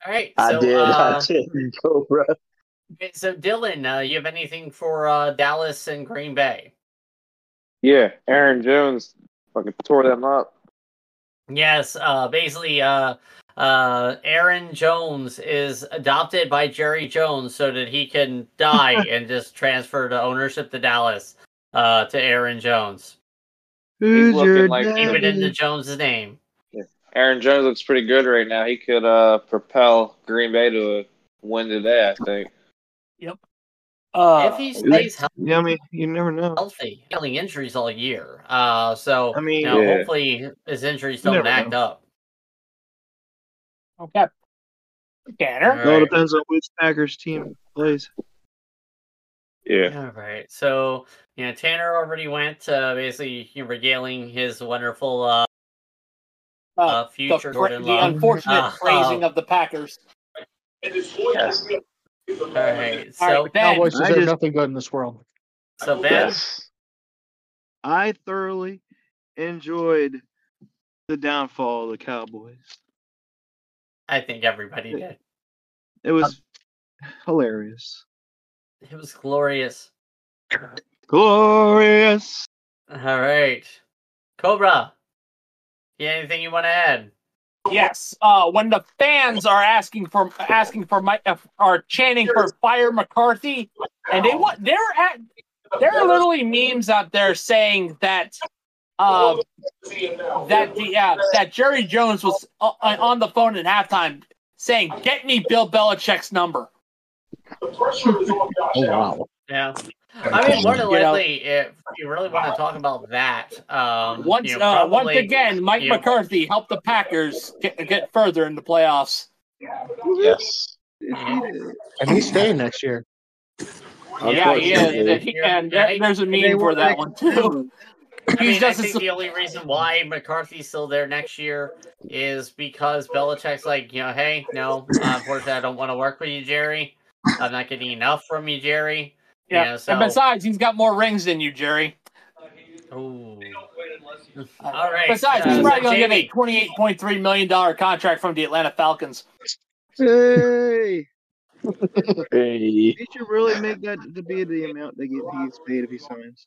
All right. I did. Uh, I did. Cobra. okay, so Dylan, uh, you have anything for uh, Dallas and Green Bay? Yeah, Aaron Jones fucking tore them up. Yes, uh, basically, uh, uh, Aaron Jones is adopted by Jerry Jones so that he can die and just transfer the ownership to Dallas uh, to Aaron Jones. Who's looking your like- Keep it into daddy? Jones' name. Aaron Jones looks pretty good right now. He could uh, propel Green Bay to a win today, I think. Yep. Uh, if he stays Yeah, I mean, you never know. healthy, healing injuries all year. Uh, so I mean, you know, Yeah. hopefully his injuries don't never act know. up. Okay. Tanner. All It all right. depends on which Packers team plays. Yeah. All right. So, you know, Tanner already went, uh, basically regaling his wonderful uh, Uh, uh, the, future fra- Jordan the Love. unfortunate Uh, phrasing uh, of the Packers. Yes. All right. So, All right, Ben. Cowboys I deserve just- nothing good in this world. so Ben, Yes. I thoroughly enjoyed the downfall of the Cowboys. I think everybody did. It was hilarious. It was glorious. Glorious. All right. Cobra, you anything you want to add? Yes. Uh, when the fans are asking for asking for Mike, uh, are chanting for fire McCarthy, and they want they're at there are literally memes out there saying that uh, that the uh, that Jerry Jones was uh, on the phone at halftime saying, "Get me Bill Belichick's number." Oh wow. Yeah. I mean, more than You know- likely, if you really want to talk about that, um, Once you know, uh, once again, Mike you- McCarthy helped the Packers get get further in the playoffs. Yes. and he's staying next year. Yeah, he is. Unfortunately. And there's a meme for that one too. I mean, He's I think as- the only reason why McCarthy's still there next year is because Belichick's like, you know, hey, no, uh, unfortunately, I don't want to work with you, Jerry. I'm not getting enough from you, Jerry. Yeah. Yeah, so- And besides, he's got more rings than you, Jerry. Ooh. All right. Besides, uh, he's so probably going to get a twenty-eight point three million dollar contract from the Atlanta Falcons. Hey, Hey. he should really make that to be the amount they get he gets paid if he signs.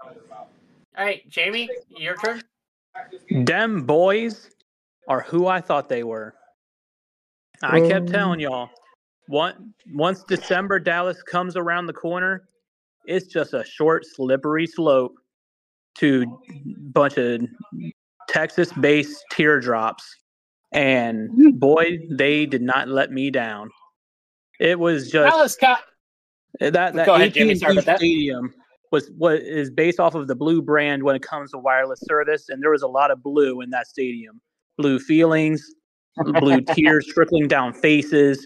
All right, Jamie, your turn. Dem boys are who I thought they were. I kept Um, telling y'all, one, once December Dallas comes around the corner, it's just a short, slippery slope to bunch of Texas-based teardrops. And boy, they did not let me down. It was just Dallas Cow- that that Go ahead, Jimmy. AT&T Sorry about that. stadium was what is based off of the blue brand when it comes to wireless service, and there was a lot of blue in that stadium. Blue feelings, blue tears trickling down faces,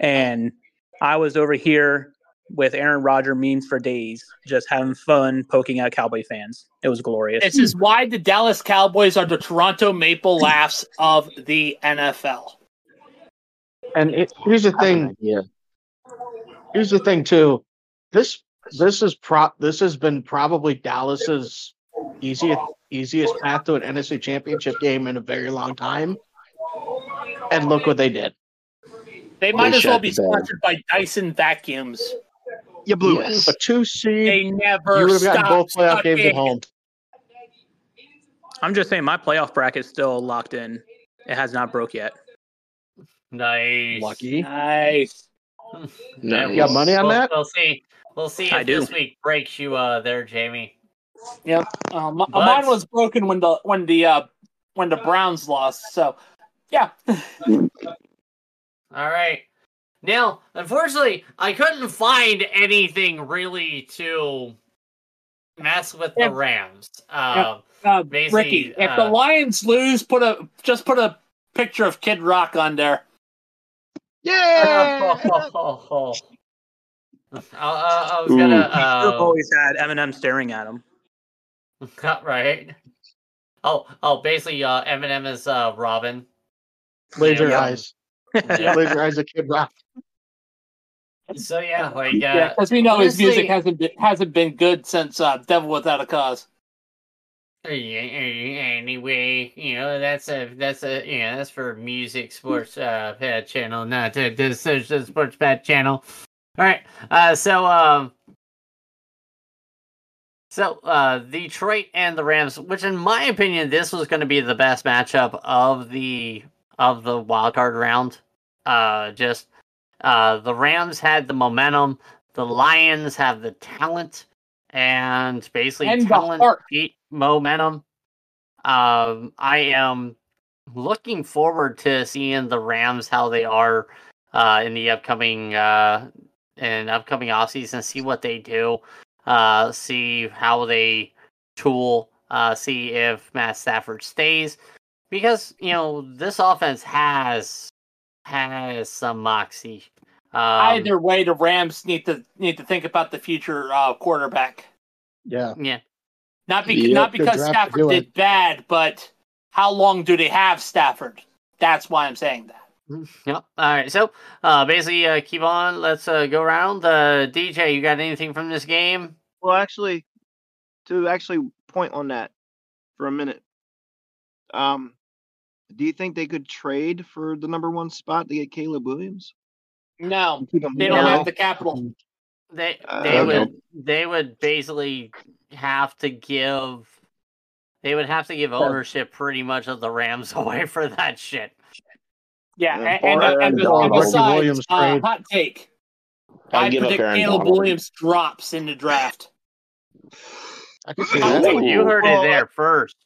and I was over here with Aaron Rodgers memes for days, just having fun poking at Cowboy fans. It was glorious. This is why the Dallas Cowboys are the Toronto Maple Laughs of the NFL. And it, here's the thing. Yeah. Here's the thing too. This this is pro. This has been probably Dallas's easiest easiest path to an NFC Championship game in a very long time. And look what they did. They might They as well be sponsored by Dyson vacuums. You blew Yes. A two seed. They never You would have gotten both playoff games at home. I'm just saying my playoff bracket's still locked in. It has not broke yet. Nice. Lucky. Nice. No. You got money on we'll, that? We'll see. We'll see if I do. this week breaks you uh, there, Jamie. Yep. Um, But- mine was broken when the when the uh, when the Browns lost. So, yeah. All right. Now, unfortunately, I couldn't find anything really to mess with Yeah. the Rams. Um, Uh, Basically, Ricky, if the uh, Lions lose, put a just put a picture of Kid Rock on there. Yeah. I, I, I was gonna. Uh, always had Eminem staring at him. right. Oh, oh, basically, uh, Eminem is uh, Robin. Laser Yeah. eyes. Laser eyes a kid rock. So yeah, like uh, yeah, because we know his music hasn't been, hasn't been good since uh, "Devil Without a Cause." Anyway, you know that's a that's a you know that's for music sports uh channel, not the this is the sports pad channel. All right, uh, so um, so uh, Detroit and the Rams, which in my opinion, this was going to be the best matchup of the of the wild card round. Uh, just uh, the Rams had the momentum, the Lions have the talent, and basically And talent beat momentum. Um, I am looking forward to seeing the Rams how they are uh, in the upcoming uh, in upcoming offseason, see what they do, uh, see how they tool, uh, see if Matt Stafford stays, because you know this offense has has some moxie. Um, Either way, the Rams need to need to think about the future uh, quarterback. Yeah. yeah, Not be- Yeah, not because Stafford did bad, but how long do they have Stafford? That's why I'm saying that. Yep. All right. So, uh, basically, uh, keep on. Let's uh, go around. Uh, DJ, you got anything from this game? Well, actually, to actually point on that for a minute, um, do you think they could trade for the number one spot to get Caleb Williams? No, And keep him they don't No. have the capital. They Uh, they okay. would they would basically have to give they would have to give ownership pretty much of the Rams away for that shit. Yeah, Yeah, and, and, and, and Marky besides, Williams uh, trade. hot take. I I'd give predict Caleb Donald. Williams drops in the draft. I can see that. Oh, you heard it there first.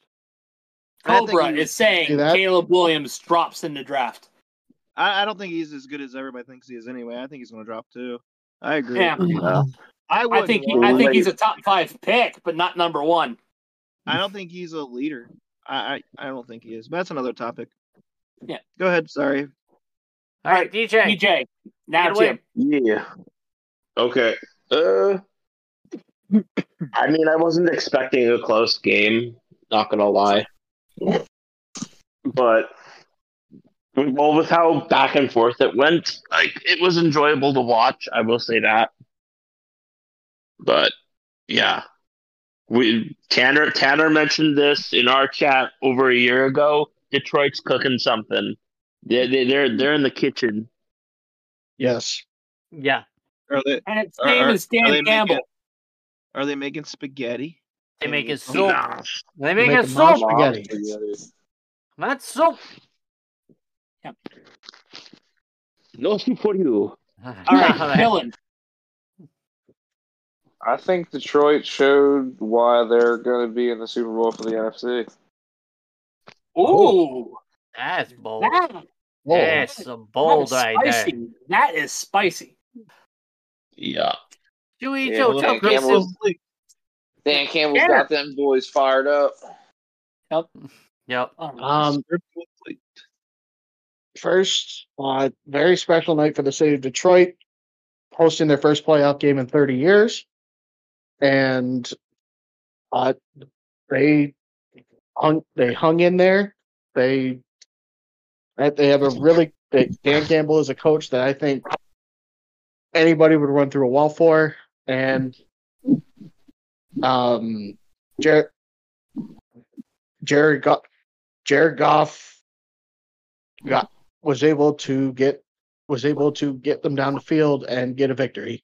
I think Cobra is saying Caleb Williams drops in the draft. I, I don't think he's as good as everybody thinks he is anyway. I think he's going to drop too. I agree. Yeah, Yeah. I, I think he, I think he's a top five pick, but not number one. I don't think he's a leader. I, I I don't think he is. But that's another topic. Yeah. Go ahead. Sorry. All right, DJ. DJ, now Take it it's away. you. Yeah. Okay. Uh. I mean, I wasn't expecting a close game. Not gonna lie. But well, with how back and forth it went, like it was enjoyable to watch. I will say that. But yeah, we Tanner Tanner mentioned this in our chat over a year ago. Detroit's cooking something. They they they're they're in the kitchen. Yes. Yeah, Are they? And its Are- name are- is Dan they Campbell. making- Are they making spaghetti? they make it Making- soup. Nah. They make Make it a mom soup. spaghetti. That's soup. No soup for you. All right, Dylan. I think Detroit showed why they're going to be in the Super Bowl for the NFC. Ooh, That's bold. that, Whoa. That's a bold is right spicy. there. That is spicy. Yeah. Chewy Yeah, Joe well, Tucker Campbell's- soup. Dan Campbell's Yeah. got them boys fired up. Yep. Yep. Um, first, uh, very special night for the city of Detroit, hosting their first playoff game in 30 years, and uh, they hung they hung in there. They they have a really they, Dan Campbell is a coach that I think anybody would run through a wall for, and um, Jared Jared Goff, Jared Goff got was able to get was able to get them down the field and get a victory.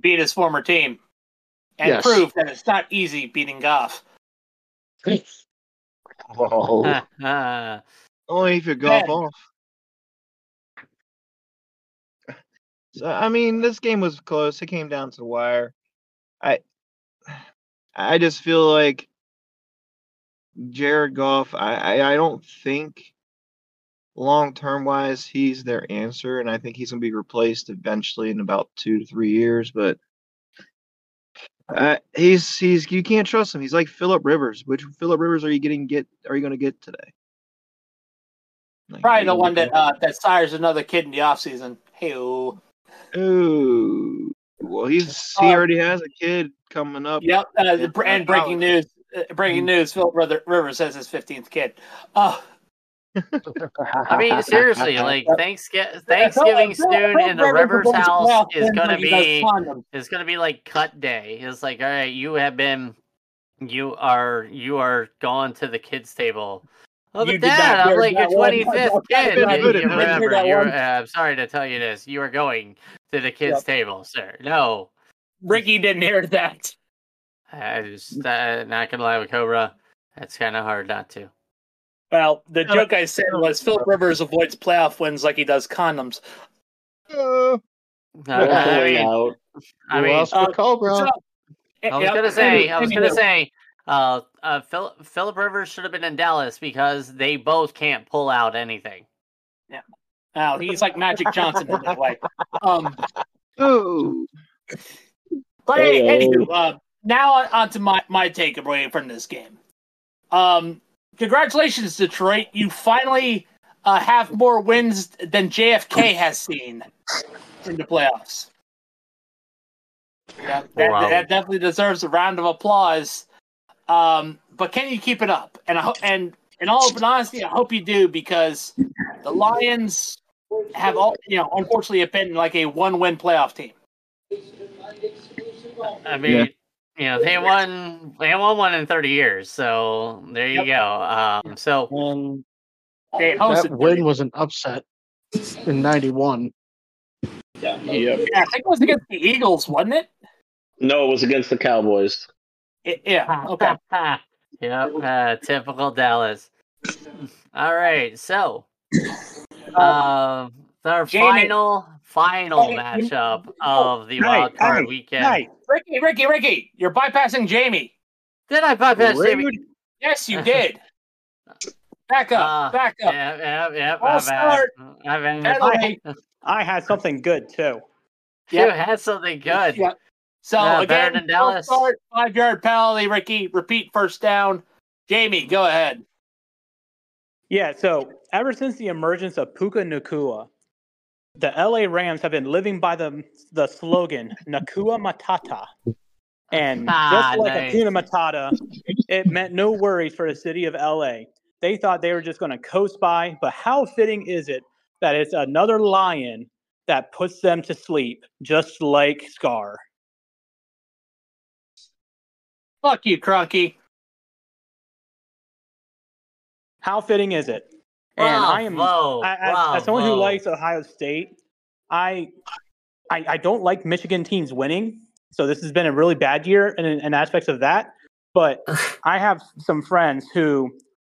beat his former team and Yes. prove that it's not easy beating Goff. Oh. Only if you golf Ben. off. So I mean, this game was close. It came down to the wire. I I just feel like Jared Goff. I I, I don't think long term wise he's their answer, and I think he's gonna be replaced eventually in about two to three years. But uh, he's he's you can't trust him. He's like Philip Rivers. Which Philip Rivers are you getting get are you gonna get today? Like, Probably the one that uh, that sires another kid in the offseason. Hey, Ooh. Well, he's he Uh, already has a kid coming up. yep. Uh, and breaking news. Uh, breaking news. Philip Rivers has his 15th kid. Uh, I mean, seriously, like Thanksgiving, Thanksgiving soon in the Rivers house is gonna like he does be is gonna be like cut day. It's like, all right, you have been, you are you are gone to the kids table. Oh, but dad, I'm like your twenty fifth kid. You, hear you that remember? You're, uh, I'm sorry to tell you this. You are going to the kids table, sir. No, Ricky didn't hear that. I just uh, not gonna lie with Cobra. That's kind of hard not to. Well, the No, joke I said was Philip Rivers avoids playoff wins like he does condoms. Uh, Uh, I mean, out. I mean, lost uh, for Cobra. so- I was Yep. gonna say, I was gonna say, uh, uh, Phil, Philip Rivers should have been in Dallas because they both can't pull out anything. Yeah. Oh, he's like Magic Johnson in that way. Um, ooh. but any, Hey-o. anywho, uh, now on, on to my, my takeaway from this game. Um, congratulations, Detroit. You finally uh, have more wins than JFK has seen in the playoffs. Yeah, that, Wow. that definitely deserves a round of applause. Um, but can you keep it up? And I ho- and in all open honesty, I hope you do because the Lions have all you know. Unfortunately, have been like a one-win playoff team. I mean, you know, they won, they won one in thirty years, so there you go. Um, so And They that win was an upset in '91. Yep. Yeah, I think it was against the Eagles, wasn't it? No, it was against the Cowboys. It- yeah. Okay. yep, uh, typical Dallas. All right, so Uh, um, our Jamie. final final Hey, you- matchup of the Hey, wild card hey, weekend. Hey, Ricky, Ricky, Ricky, you're bypassing Jamie. Did I bypass Jamie? Yes, you did. Back up. Uh, back up. Yep, yep, yep. I'll I've start. had, I've had, Penalty. I had something good too. you Yep. had something good. Yep. So Yeah, better again, than Dallas. start five yard penalty. Ricky, repeat first down. Jamie, go ahead. Yeah, so ever since the emergence of Puka Nacua, the LA Rams have been living by the the slogan Nacua Matata. And Ah, just like nice. Hakuna Matata, it meant no worries for the city of LA. They thought they were just going to coast by, but how fitting is it that it's another lion that puts them to sleep, just like Scar? Fuck you, Crunky. How fitting is it? And I am Bravo, I, as, as someone who likes Ohio State, I, I I don't like Michigan teams winning. So this has been a really bad year in, in aspects of that. But I have some friends who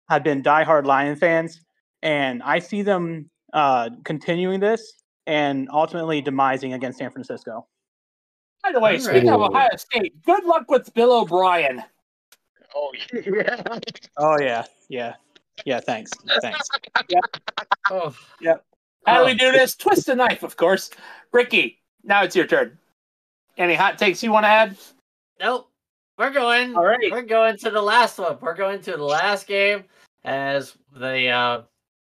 have been diehard Lion fans, and I see them uh, continuing this and ultimately demising against San Francisco. By the way, speaking of Ohio State, good luck with Bill O'Brien. Oh yeah. Oh yeah, yeah, yeah. Thanks, thanks. Oh, How do Oh. we do this? Twist the knife, of course. Ricky, now it's your turn. Any hot takes you want to add? nope. We're going. All right. We're going to the last one. We're going to the last game as the uh,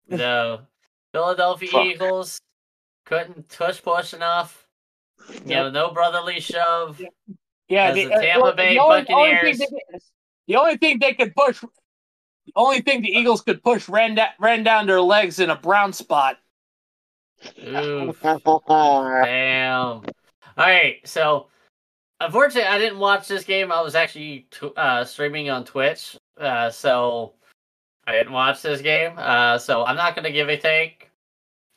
the Philadelphia Fuck. Eagles couldn't tush push enough. You know, no brotherly shove. Yeah, As the Tampa well, Bay only- only Buccaneers- thing they- the only thing they could push, the only thing the Eagles could push ran, da- ran down their legs in a brown spot. Damn. All right, so unfortunately, I didn't watch this game. I was actually t- uh, streaming on Twitch, uh, so I didn't watch this game. Uh, so I'm not going to give a take.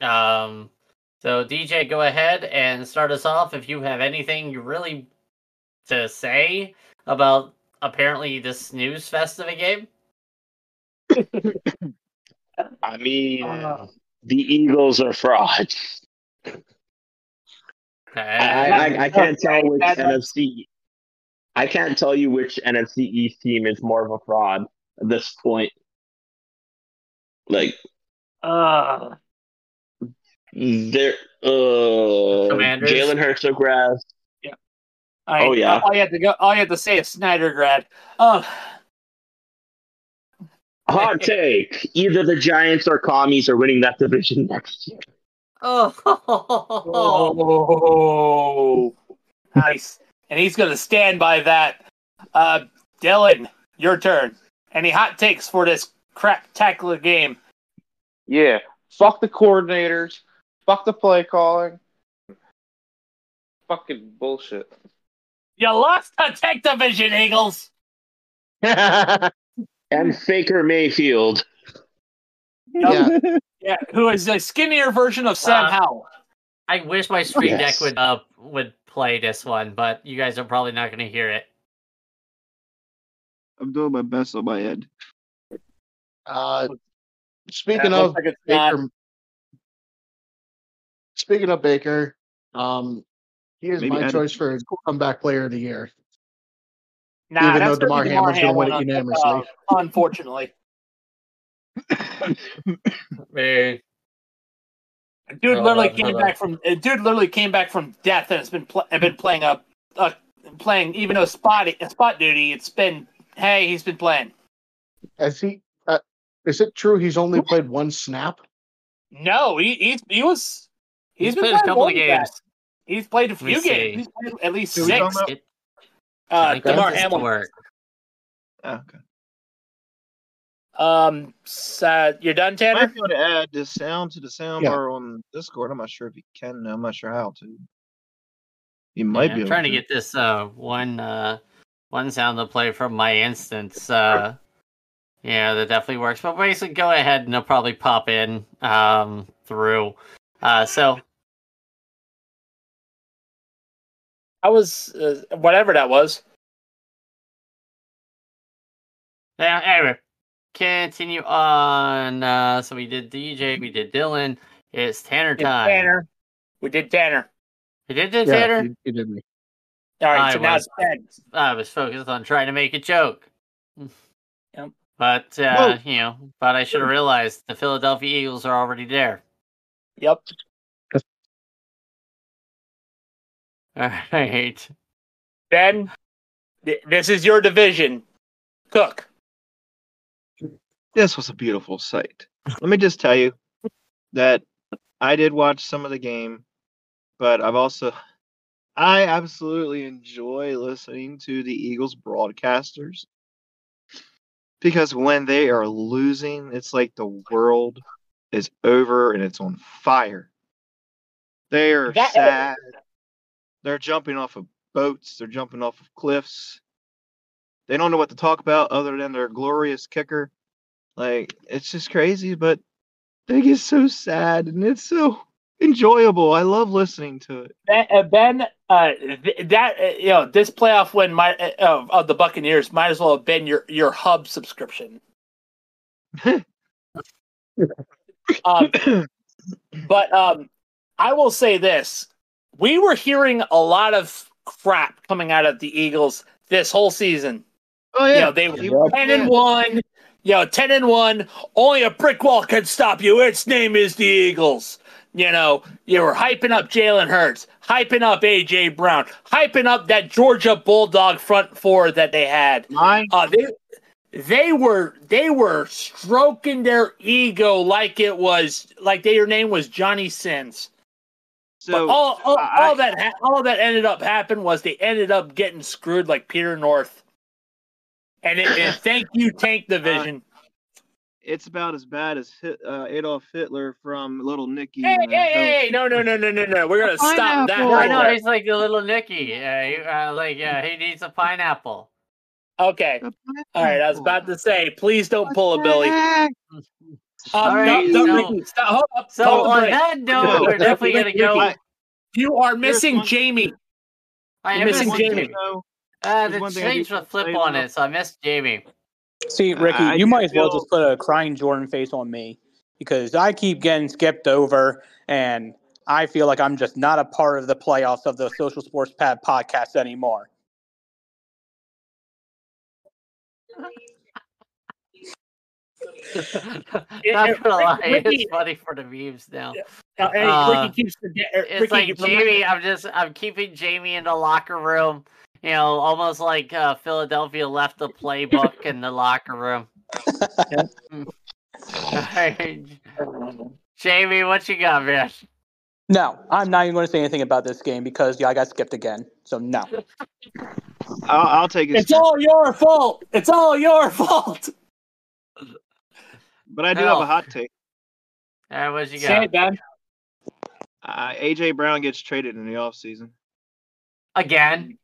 Um, so DJ, go ahead and start us off. If you have anything you really to say about apparently this snooze fest of a game. I mean, Uh. the Eagles are frauds. I, I, I can't tell which NFC. I can't tell you which NFC East team is more of a fraud at this point. Like Uh, they're uh Jalen Hurts took grass. I, Oh, yeah. All you have to go. All you have to say is Snyder grad. Oh, Hot take: Either the Giants or commies are winning that division next year. Oh, oh, nice. And he's gonna stand by that. Uh, Dylan, your turn. Any hot takes for this crap tackler game? Yeah. Fuck the coordinators. Fuck the play calling. Fucking bullshit. You lost the Tech Division, Eagles. And Faker Mayfield. yeah. Yeah, who is a skinnier version of Sam Uh, Howell. I wish my Stream Yes. Deck would uh would play this one, but you guys are probably not going to hear it. I'm doing my best on my end. Uh, speaking That of like it's not. Baker, speaking of Baker, um, he is Maybe my add it- choice for comeback player of the year. Nah, even though gonna Damar be Hamlin's gonna win it unanimously. uh, unfortunately, Man. dude Hold literally on, came hold back from uh, dude literally came back from death and has been pl- and been playing up, uh, playing even though spot spot duty. It's been hey, he's been playing. Has he? Uh, is it true he's only played one snap? No, he he's, he was He's, he's been played a couple of than that. games. He's played a Let me few games. He's played at least Who we six. talking about? It, Uh, I think Damar Hamlin. work. Oh, okay. Um, so you're done, Might Tanner? be able to add the sound to the sound Yeah. bar on Discord. I'm not sure if you can. I'm not sure how to. You might Yeah, be I'm trying to to. get this uh one uh one sound to play from my instance. Uh yeah, that definitely works. But basically go ahead and it'll probably pop in um through. Uh so I was uh, whatever that was. yeah, anyway. Continue on. Uh so we did DJ, we did Dylan. It's Tanner Did time. Tanner. We did Tanner. We did do Yeah, Tanner? he, he did me. All right, I so now was. it's Ben. I was focused on trying to make a joke. Yep. But uh, you know, but I should have realized the Philadelphia Eagles are already there. Yep. All right. Ben, th- this is your division. Cook. This was a beautiful sight. Let me just tell you that I did watch some of the game, but I've also I absolutely enjoy listening to the Eagles broadcasters because when they are losing, it's like the world is over and it's on fire. They are That- uh, sad. They're jumping off of boats. They're jumping off of cliffs. They don't know what to talk about other than their glorious kicker. Like it's just crazy, but they get so sad and it's so enjoyable. I love listening to it. Ben, uh, ben uh, th- that uh, you know this playoff win might uh, of, of the Buccaneers might as well have been your your hub subscription. Um, but um, I will say this: we were hearing a lot of crap coming out of the Eagles this whole season. Oh You yeah, know, they were You- ten and one. You know, ten and one. Only a brick wall can stop you. Its name is the Eagles. You know, you were hyping up Jalen Hurts, hyping up AJ Brown, hyping up that Georgia Bulldog front four that they had. My Uh, they they were they were stroking their ego like it was like their name was Johnny Sins. So but all all, I- all that ha- all that ended up happened was they ended up getting screwed like Peter North. And, it, and thank you, Tank Division. it's about as bad as Hit, uh, Adolf Hitler from Little Nicky. hey, and, hey, uh, hey, hey, no, no, no, no, no, no. We're gonna stop that Pineapple. I know there. he's like a little Nicky. Uh, uh, like yeah, he needs a pineapple. Okay. All right, I was about to say, please don't pull a Billy. Um, All right, no, no, so- Ricky, stop, hold up. So hold on break. that note, No, we're definitely gonna Ricky, go. Ricky, You are missing one- Jamie. I am missing missing Jamie. Jamie. Uh, the one thing change the flip on it, so I missed Jamie. See, Ricky, I you might as well feel- just put a crying Jordan face on me because I keep getting skipped over, and I feel like I'm just not a part of the playoffs of the Social Sports Pad podcast anymore. Not gonna lie, Ricky- it's funny for the memes now. Uh, Uh, Ricky keeps forget- er, It's Ricky like keeps Jamie. I'm just I'm keeping Jamie in the locker room. You know, almost like uh, Philadelphia left the playbook in the locker room. Alright. Jamie, what you got, man? No, I'm not even going to say anything about this game because yeah, I got skipped again. So no. I'll, I'll take it. It's all your fault. It's all your fault. But I do Hell. have a hot take. Alright, what you Say got? it, Ben. Uh, AJ Brown gets traded in the offseason. Again?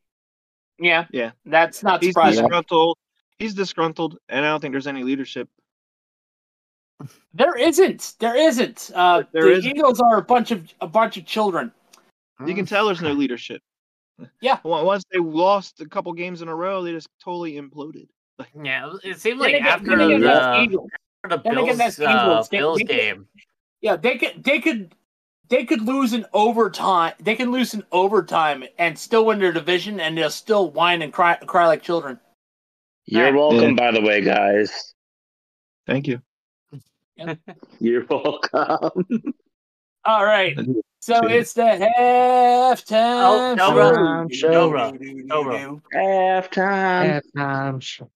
Yeah, Yeah. that's not He's surprising. disgruntled. He's disgruntled, and I don't think there's any leadership. There isn't. There isn't. Uh, There the isn't. Eagles are a bunch of a bunch of children. You can tell there's no leadership. Yeah. Once they lost a couple games in a row, they just totally imploded. Yeah, it seemed like again- after then again, that's the, Eagles. After the then again, Bills, that's uh, Eagles. They- Bills they- game. Yeah, they could. They could. They could lose in overtime. They can lose in overtime and still win their division, and they'll still whine and cry, cry like children. You're Alright. welcome, by the way, guys. Thank you. You're welcome. All right. So it's the halftime Oh, Cobra. show. Cobra. Cobra. Halftime. Halftime show.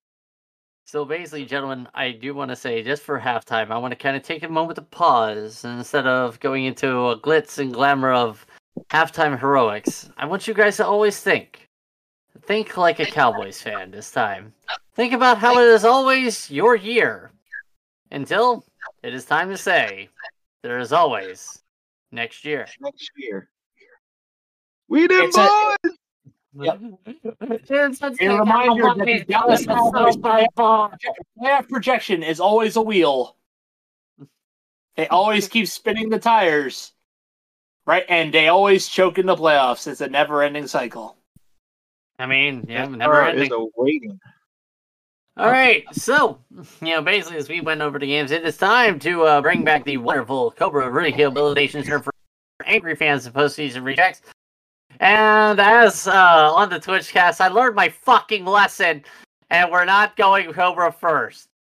So basically, gentlemen, I do want to say just for halftime, I want to kind of take a moment to pause and instead of going into a glitz and glamour of halftime heroics. I want you guys to always think, think like a Cowboys fan this time. Think about how it is always your year until it is time to say there is always next year. Next year. We did boys! Yep. It's a A reminder that the Dallas Cowboys playoff projection is always a wheel. They always keep spinning the tires, right? And they always choke in the playoffs. It's a never-ending cycle. I mean, yeah, never-ending. is awaiting. All right, so you know, basically, as we went over the games, it is time to uh, bring back the wonderful Cobra Rehabilitation Center for angry fans of postseason rejects. And as uh, on the Twitch cast, I learned my fucking lesson, and we're not going Cobra first.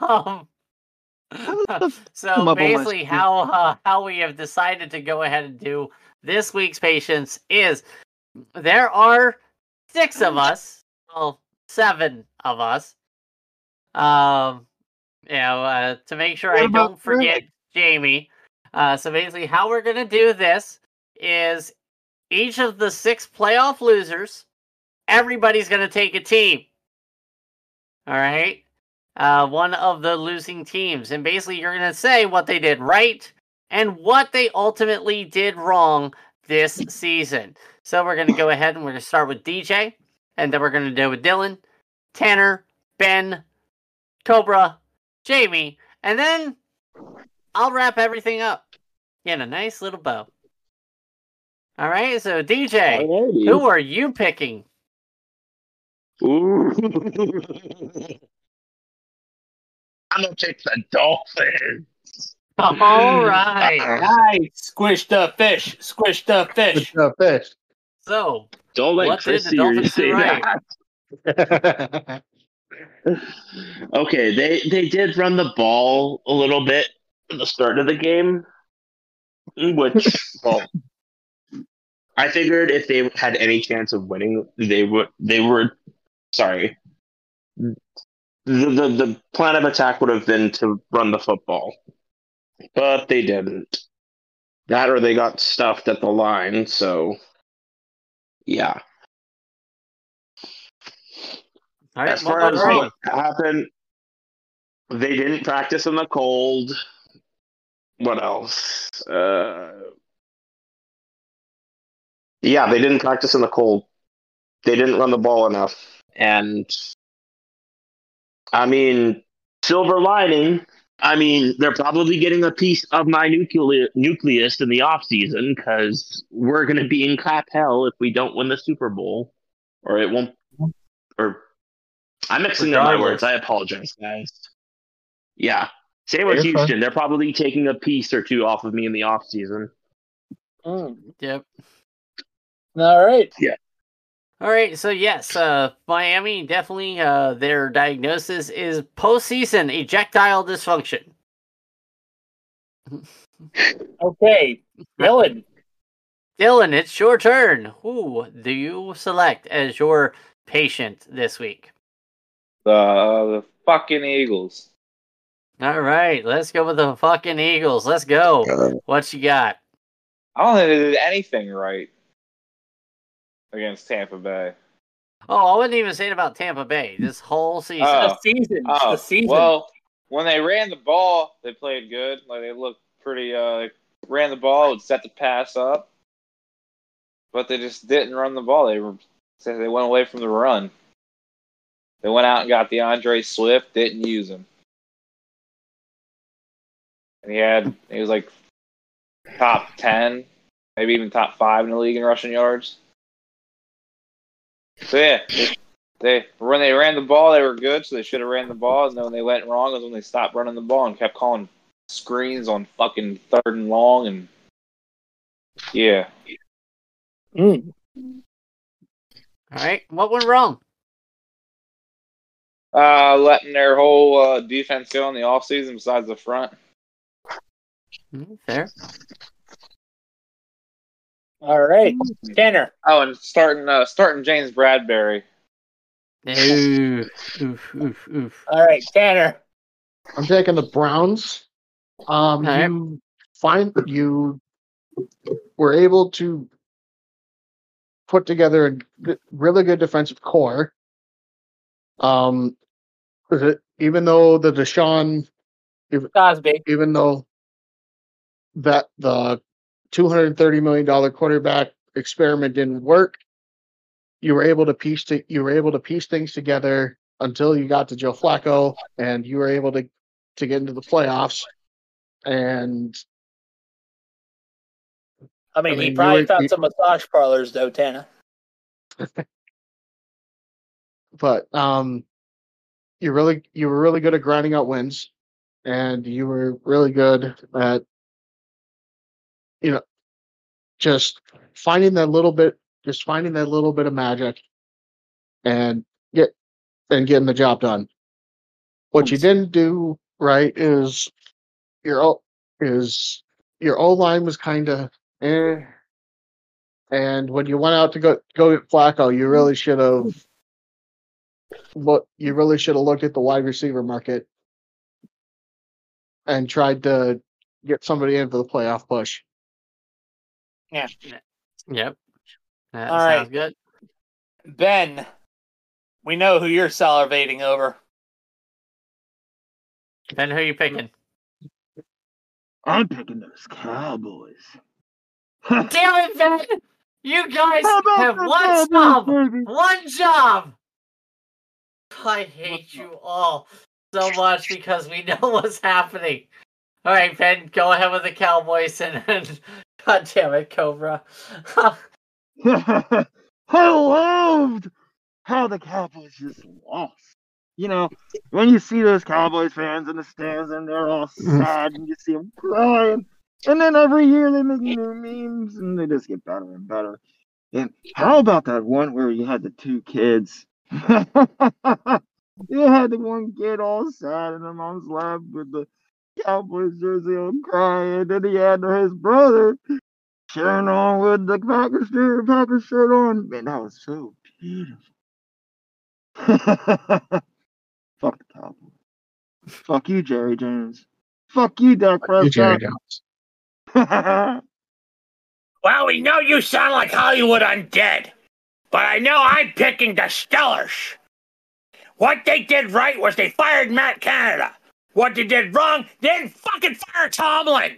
Um, so up on my basically, how uh, how we have decided to go ahead and do this week's patients is there are six of us, well, seven of us. Um, you know, uh, to make sure I don't forget Jamie. Uh, so basically, how we're gonna do this is each of the six playoff losers, everybody's gonna take a team. All right. Uh, one of the losing teams, and basically, you're gonna say what they did right and what they ultimately did wrong this season. So we're gonna go ahead and we're gonna start with DJ, and then we're gonna do with Dylan, Tanner, Ben, Cobra, Jamie, and then I'll wrap everything up in a nice little bow. All right, so DJ, Alrighty. who are you picking? Ooh. I'm gonna take the Dolphins. All right. Nice. Squish the fish. Squish the fish. With, uh, fish. So, Don't let What Chris the see you say right? that. Okay, they they did run the ball a little bit at the start of the game, which well, I figured if they had any chance of winning, they would they were sorry. The, the the plan of attack would have been to run the football, but they didn't. That or they got stuffed at the line. So, yeah. right, As far as what happened, they didn't practice in the cold. What else? Uh, yeah, they didn't practice in the cold. They didn't run the ball enough. And I mean, silver lining. I mean, they're probably getting a piece of my nucleus nucleus in the off season because we're going to be in crap hell if we don't win the Super Bowl, or it won't. Or I'm mixing up my words. I apologize, guys. Yeah, same with You're fine. Houston. They're probably taking a piece or two off of me in the off season. Mm. Yep. All right. All right, so yes, uh, Miami definitely uh, their diagnosis is postseason ejectile dysfunction. Okay. Dylan. Dylan, it's your turn. Who do you select as your patient this week? The uh, the fucking Eagles. All right, let's go with the fucking Eagles. Let's go. What you got? I don't think they did anything right against Tampa Bay. Oh, I wasn't even saying about Tampa Bay this whole season. Oh. the season. Oh, the season. well, when they ran the ball, they played good. Like they looked pretty. Uh, they ran the ball, would set the pass up, but they just didn't run the ball. They were they went away from the run. They went out and got D'Andre Swift, didn't use him, and he had he was like top ten, maybe even top five in the league in rushing yards. So yeah, they, they when they ran the ball, they were good, so they should have ran the ball. And then when they went wrong, was when they stopped running the ball and kept calling screens on fucking third and long. And yeah, Mm. All right, what went wrong? uh, letting their whole uh, defense go in the offseason besides the front. Hmm, Fair. All right. Tanner. Oh, and starting uh, starting James Bradberry. Ooh, oof, oof, oof. All right. Tanner. I'm taking the Browns. Um, Alright. you find you were able to put together a really good defensive core. Um, even though the Deshaun, Cosby. even though that the 230 million dollar quarterback experiment didn't work, you were able to piece to, you were able to piece things together until you got to Joe Flacco, and you were able to to get into the playoffs. And I mean, I mean, he probably were- found you- some massage parlors, though, Tana. but um, you really you were really good at grinding out wins, and you were really good at you know just finding that little bit, just finding that little bit of magic, and get and getting the job done. What you didn't do right is your O is your O line was kind of eh. And when you went out to go go get Flacco, you really should have look. You really should have looked at the wide receiver market and tried to get somebody into the playoff push. Yeah. Yep. That All sounds right. good. Ben, we know who you're salivating over. Ben, who are you picking? I'm picking those Cowboys. Damn it, Ben! You guys have one job. One job. I hate you all so much because we know what's happening. All right, Ben, go ahead with the Cowboys and, and God damn it, Cobra. I loved how the Cowboys just lost. You know, when you see those Cowboys fans in the stands and they're all sad and you see them crying, and then every year they make new memes and they just get better and better. And how about that one where you had the two kids? you had the one kid all sad in their mom's lap with the Cowboys jersey on crying, and he had his brother cheering on with the Packers shirt, Packers shirt on. Man, that was so beautiful. Fuck the Cowboys. Fuck you, Jerry Jones. Fuck you, Dak You, Jerry Prescott. Jones. Well, we know you sound like Hollywood undead, but I know I'm picking the Stellars. What they did right was they fired Matt Canada. What they did wrong, they didn't fucking fire Tomlin.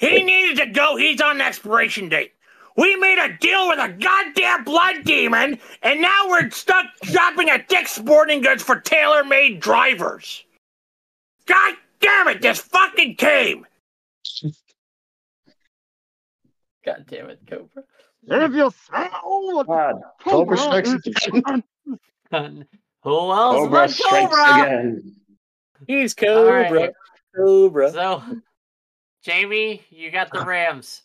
He needed to go. He's on expiration date. We made a deal with a goddamn blood demon, and now we're stuck shopping at Dick's Sporting Goods for tailor-made drivers. God damn it! This fucking came. God damn it, Cobra. And if you smell God, Cobra strikes again. Who else Cobra but strikes Cobra? again. He's All Cobra. right. Cobra. So, Jamie, you got the Rams.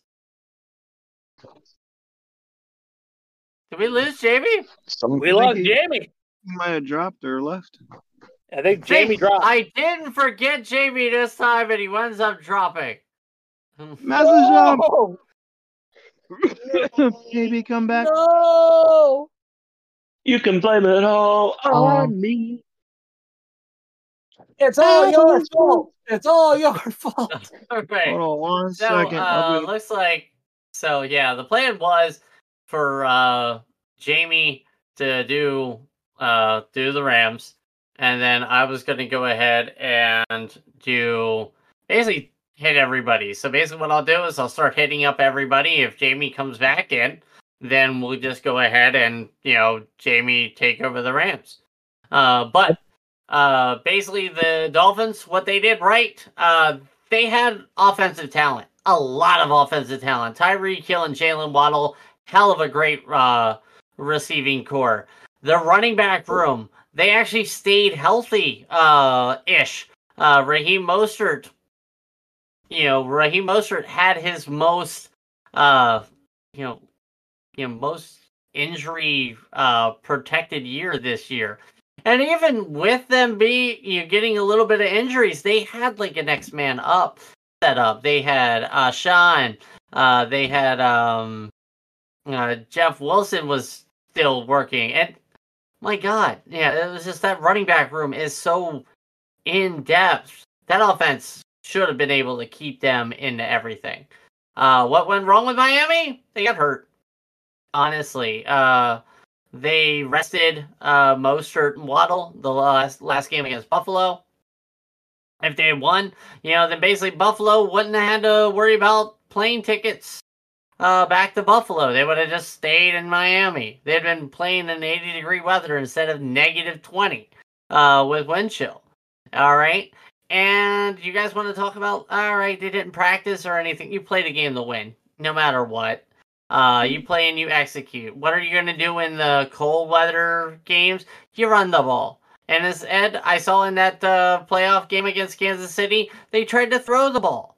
Did we lose Jamie? Some, We lost Jamie. You might have dropped or left. I think Jamie Hey, dropped. I didn't forget Jamie this time, and he ends up dropping. Message up. No! Maybe come back. No! You can blame it all Um, on me. It's all your fault. It's all your fault. Okay. Hold on one So, second. Uh, be- looks like so. Yeah, the plan was for uh Jamie to do uh do the Rams, and then I was gonna go ahead and do basically hit everybody. So basically, what I'll do is I'll start hitting up everybody. If Jamie comes back in, then we'll just go ahead and you know Jamie take over the Rams. Uh, but uh, basically the Dolphins, what they did right, uh, they had offensive talent, a lot of offensive talent. Tyreek Hill and Jalen Waddle, hell of a great uh, receiving corps. The running back room, they actually stayed healthy uh, ish. Uh, Raheem Mostert, you know, Raheem Mostert had his most, uh, you know, you know, most injury uh, protected year this year. And even with them be you know, getting a little bit of injuries, they had like an next man up set up. They had uh Sean, uh they had um uh Jeff Wilson was still working. And my God, yeah, it was just that running back room is so in depth. That offense should have been able to keep them into everything. Uh what went wrong with Miami? They got hurt. Honestly. Uh they rested uh, Mostert and Waddle the last last game against Buffalo. If they had won, you know, then basically Buffalo wouldn't have had to worry about plane tickets uh, back to Buffalo. They would have just stayed in Miami. They'd been playing in 80 degree weather instead of negative 20 uh, with wind chill. All right. And you guys want to talk about, all right, they didn't practice or anything. You played a game to win, no matter what. Uh, you play and you execute. What are you going to do in the cold weather games? You run the ball. And as Ed, I saw in that uh, playoff game against Kansas City, they tried to throw the ball.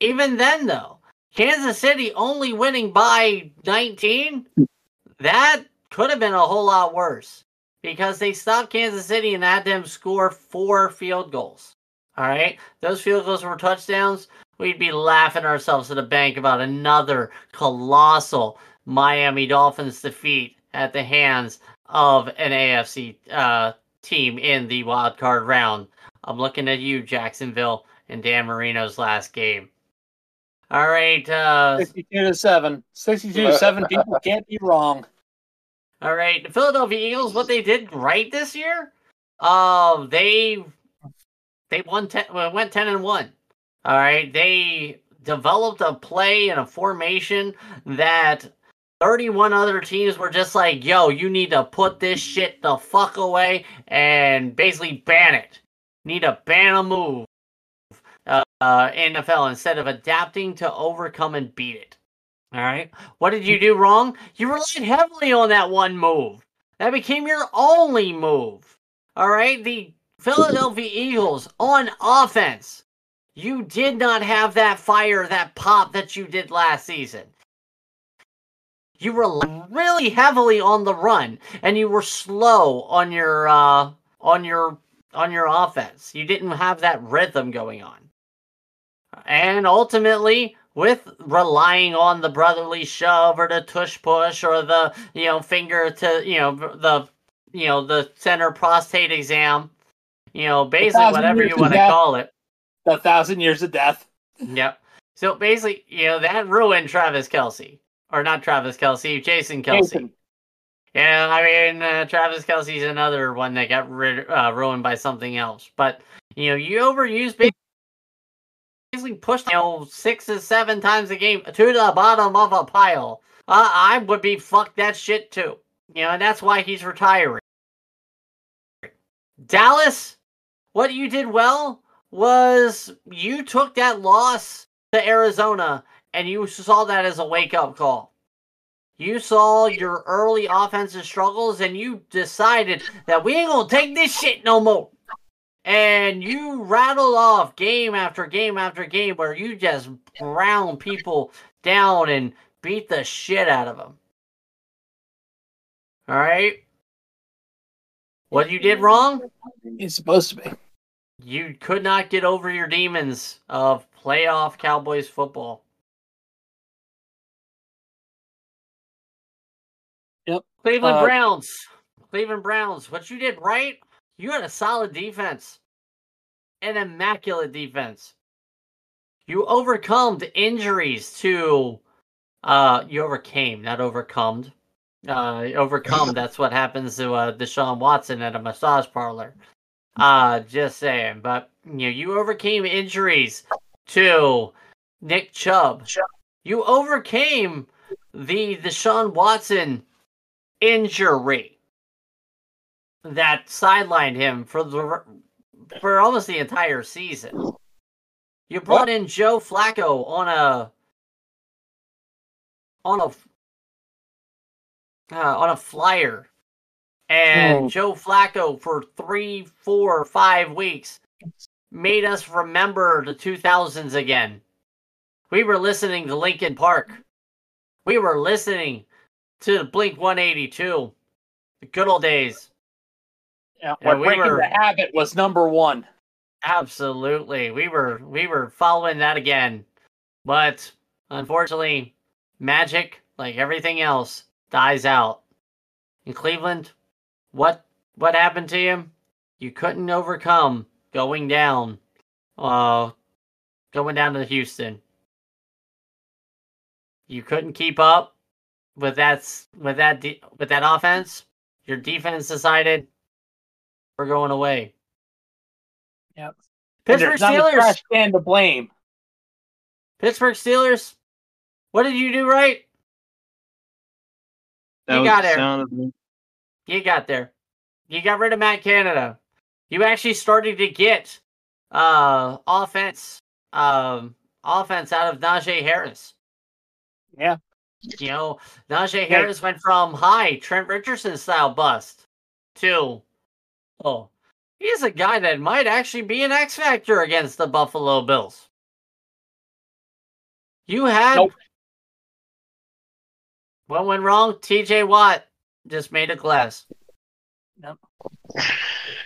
Even then, though, Kansas City only winning by 19, that could have been a whole lot worse because they stopped Kansas City and had them score four field goals. All right, those field goals were touchdowns we'd be laughing ourselves to the bank about another colossal Miami Dolphins defeat at the hands of an AFC uh, team in the wild card round. I'm looking at you, Jacksonville. in Dan Marino's last game. All right, uh, 62 to 7. 62 to 7. People can't be wrong. all right. The Philadelphia Eagles, what they did right this year, uh, they they won ten, well, went ten and one. All right, they developed a play and a formation that 31 other teams were just like, yo, you need to put this shit the fuck away and basically ban it. Need to ban a move uh, NFL instead of adapting to overcome and beat it. All right. What did you do wrong? You relied heavily on that one move. That became your only move. All right. The Philadelphia Eagles on offense. You did not have that fire, that pop that you did last season. You were really heavily on the run, and you were slow on your uh, on your on your offense. You didn't have that rhythm going on. And ultimately, with relying on the brotherly shove or the tush push or the you know finger to you know the you know the center prostate exam, you know basically whatever you want to call it. The thousand years of death. Yep. So basically, you know that ruined Travis Kelce, or not Travis Kelce, Jason Kelce. Jason. Yeah, I mean uh, Travis Kelce's another one that got rid- uh, ruined by something else. But you know, you overuse ba- basically pushed you know six to seven times a game to the bottom of a pile. Uh, I would be fuck that shit too. You know, and that's why he's retiring. Dallas, what you did well was you took that loss to Arizona and you saw that as a wake up call. You saw your early offensive struggles and you decided that we ain't gonna take this shit no more. And you rattled off game after game after game where you just ground people down and beat the shit out of them. All right. What you did wrong? He's supposed to be. You could not get over your demons of playoff Cowboys football. Yep. Cleveland Uh, Browns. Cleveland Browns. What you did right, you had a solid defense. An immaculate defense. You overcome the injuries to uh you overcame, not overcome. Uh overcome, that's what happens to uh Deshaun Watson at a massage parlor. Uh just saying. But you know, you overcame injuries to Nick Chubb. You overcame the Deshaun Watson injury that sidelined him for the for almost the entire season. You brought in Joe Flacco on a on a uh, on a flyer, and Oh. Joe Flacco for three, four, five weeks made us remember the 2000s again. We were listening to Linkin Park. We were listening to Blink 182. The good old days. Yeah, Yeah, when we breaking were- the habit was number one. Absolutely. We were we were following that again. But unfortunately, magic, like everything else, dies out. In Cleveland, what what happened to you? You couldn't overcome going down uh going down to Houston. You couldn't keep up with that with that de- with that offense. Your defense decided we're going away. Yep. Pittsburgh there's not a Steelers. stand can to blame. Pittsburgh Steelers. What did you do right? That You was got the there. sound of the You got there. You got rid of Matt Canada. You actually started to get uh offense um offense out of Najee Harris. Yeah. You know, Najee Harris went from high Trent Richardson style bust to oh he's a guy that might actually be an X factor against the Buffalo Bills. You had Nope. what went wrong? TJ Watt just made a glass.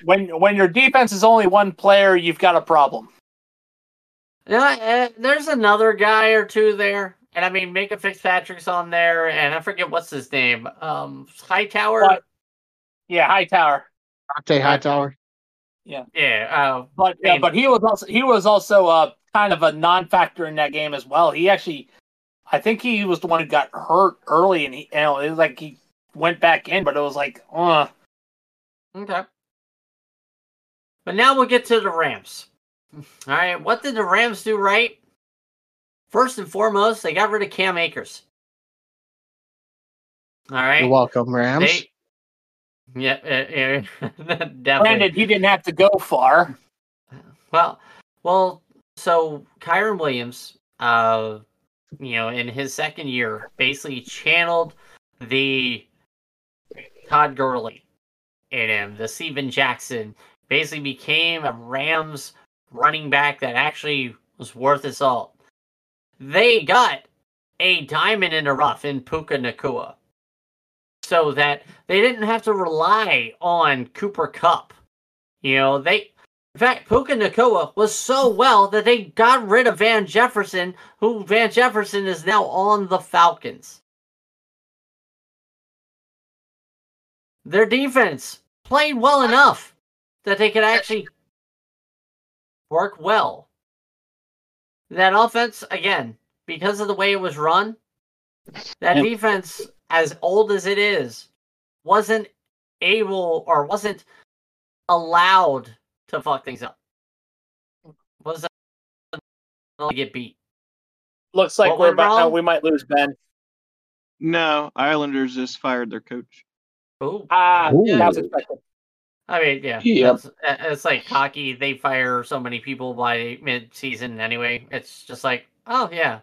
When when your defense is only one player, you've got a problem. Yeah, uh, there's another guy or two there, and I mean, make Minkah Fitzpatrick's on there, and I forget what's his name. Um, Hightower. What? Yeah, Hightower. Dante Hightower. Yeah, uh, But yeah, mean- but he was also he was also uh kind of a non-factor in that game as well. He actually, I think he was the one who got hurt early, and he you know it was like he went back in, but it was like, uh, Okay. But now we'll get to the Rams. All right, what did the Rams do right? First and foremost, they got rid of Cam Akers. All right. You're welcome, Rams. They, yeah, uh, uh, definitely. granted he didn't have to go far. Well, well, so Kyren Williams, uh, you know, in his second year, basically channeled the Todd Gurley in him, the Steven Jackson, basically became a Rams running back that actually was worth his salt. They got a diamond in the rough in Puka Nacua. So that they didn't have to rely on Cooper Kupp. You know, they in fact, Puka Nacua was so well that they got rid of Van Jefferson, who Van Jefferson is now on the Falcons. Their defense played well enough that they could actually work well. That offense, again, because of the way it was run, that Yep. defense, as old as it is, wasn't able or wasn't allowed to fuck things up. Was to get beat. Looks like What we're about uh, we might lose Ben. No, Islanders just fired their coach. Ooh. Ah, Ooh. that was expected. I mean, yeah, Yep. it's, uh, it's like hockey. They fire so many people by mid-season anyway. It's just like, oh yeah,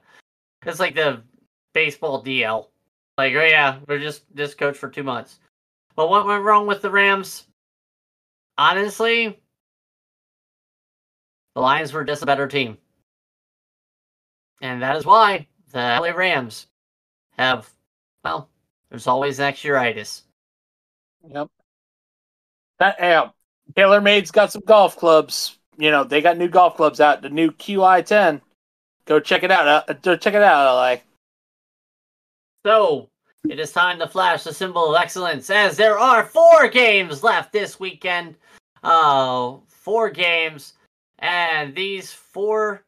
it's like the baseball DL. Like, oh yeah, we're just this coach for two months. But what went wrong with the Rams? Honestly, the Lions were just a better team, and that is why the LA Rams have. Well, there's always extraitis. Yep. That yeah, TaylorMade's got some golf clubs. You know, they got new golf clubs out. The new QI10. Go check it out. Uh, check it out, LA. So it is time to flash the symbol of excellence as there are four games left this weekend. Uh, four games, and these four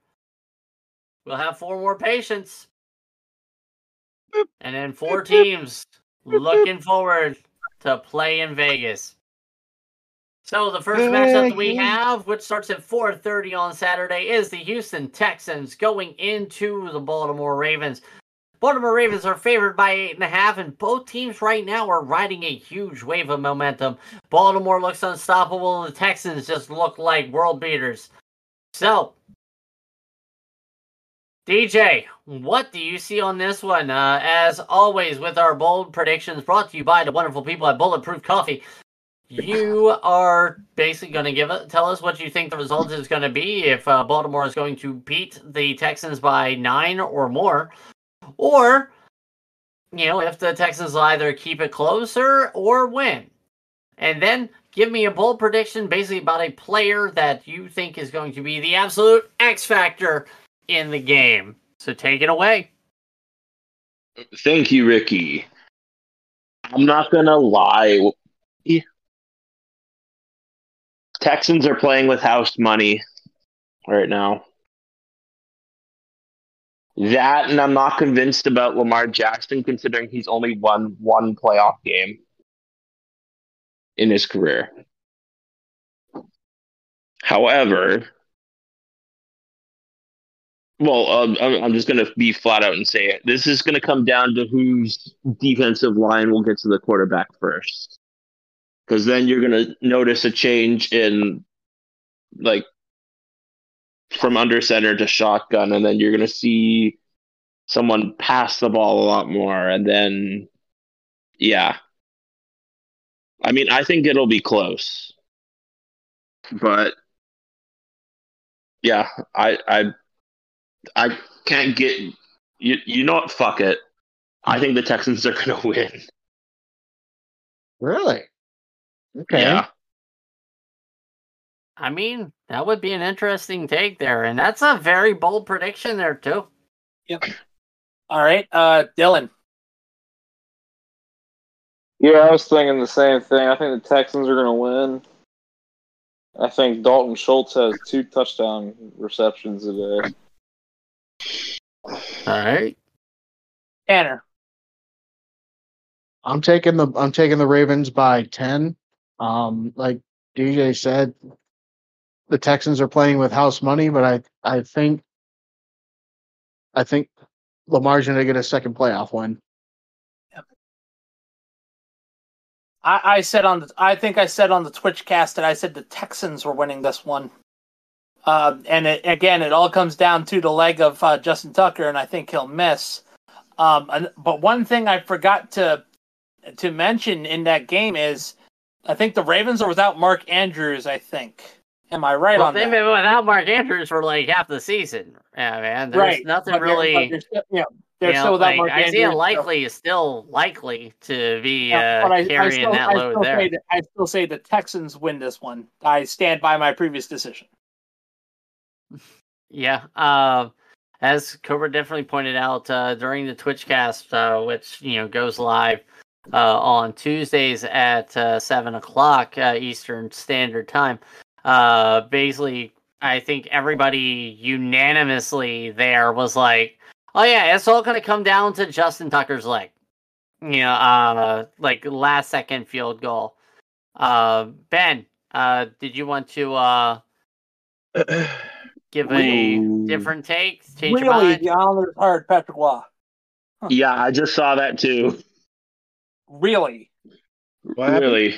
will have four more patients, and then four teams looking forward to play in Vegas. So the first matchup that we have, which starts at 4:30 on Saturday, is the Houston Texans going into the Baltimore Ravens. Baltimore Ravens are favored by eight and a half, and both teams right now are riding a huge wave of momentum. Baltimore looks unstoppable, and the Texans just look like world beaters. So, DJ, what do you see on this one? Uh, as always, with our bold predictions brought to you by the wonderful people at Bulletproof Coffee. You are basically going to give it, tell us what you think the result is going to be if uh, Baltimore is going to beat the Texans by nine or more, or you know if the Texans will either keep it closer or win, and then give me a bold prediction basically about a player that you think is going to be the absolute X factor in the game. So take it away. Thank you, Ricky. I'm not gonna lie. Texans are playing with house money right now. That, and I'm not convinced about Lamar Jackson, considering he's only won one playoff game in his career. However, well, um, I'm, I'm just going to be flat out and say it. This is going to come down to whose defensive line will get to the quarterback first. Because then you're going to notice a change in, like, from under center to shotgun, and then you're going to see someone pass the ball a lot more. And then, yeah. I mean, I think it'll be close. But, yeah, I, I I can't get you. You know what? Fuck it. I think the Texans are going to win. Really? Okay. Yeah. I mean, that would be an interesting take there, and that's a very bold prediction there too. Yep. All right, uh, Dylan. Yeah, I was thinking the same thing. I think the Texans are going to win. I think Dalton Schultz has two touchdown receptions today. All right. Tanner. I'm taking the I'm taking the Ravens by ten. Um, like DJ said, the Texans are playing with house money, but I I think I think Lamar's going to get a second playoff win. I, I said on the I think I said on the Twitch cast that I said the Texans were winning this one. Uh, and it, again, it all comes down to the leg of uh, Justin Tucker, and I think he'll miss. Um, and, but one thing I forgot to to mention in that game is, I think the Ravens are without Mark Andrews. I think. Am I right Well, on they've that? been without Mark Andrews for like half the season. Yeah, man. There's right. nothing But really. they're still- yeah, they're you know, still without like, Mark Isaiah Andrews. so- likely is still likely to be Yeah, uh, I, I carrying still, that load still there. that, I still say the Texans win this one. I stand by my previous decision. Yeah. Um, as Cobra definitely pointed out uh, during the Twitch cast, uh, which you know goes live uh, on Tuesdays at uh, seven o'clock uh, Eastern Standard Time. Uh, basically, I think everybody unanimously there was like, "Oh yeah, it's all going to come down to Justin Tucker's leg." You know, uh, like last second field goal. Uh, ben, uh, did you want to uh, give a Ooh. different take? Change your really, mind? the Islanders hired Patrick Roy. Yeah, I just saw that too. Really, What happened? Really.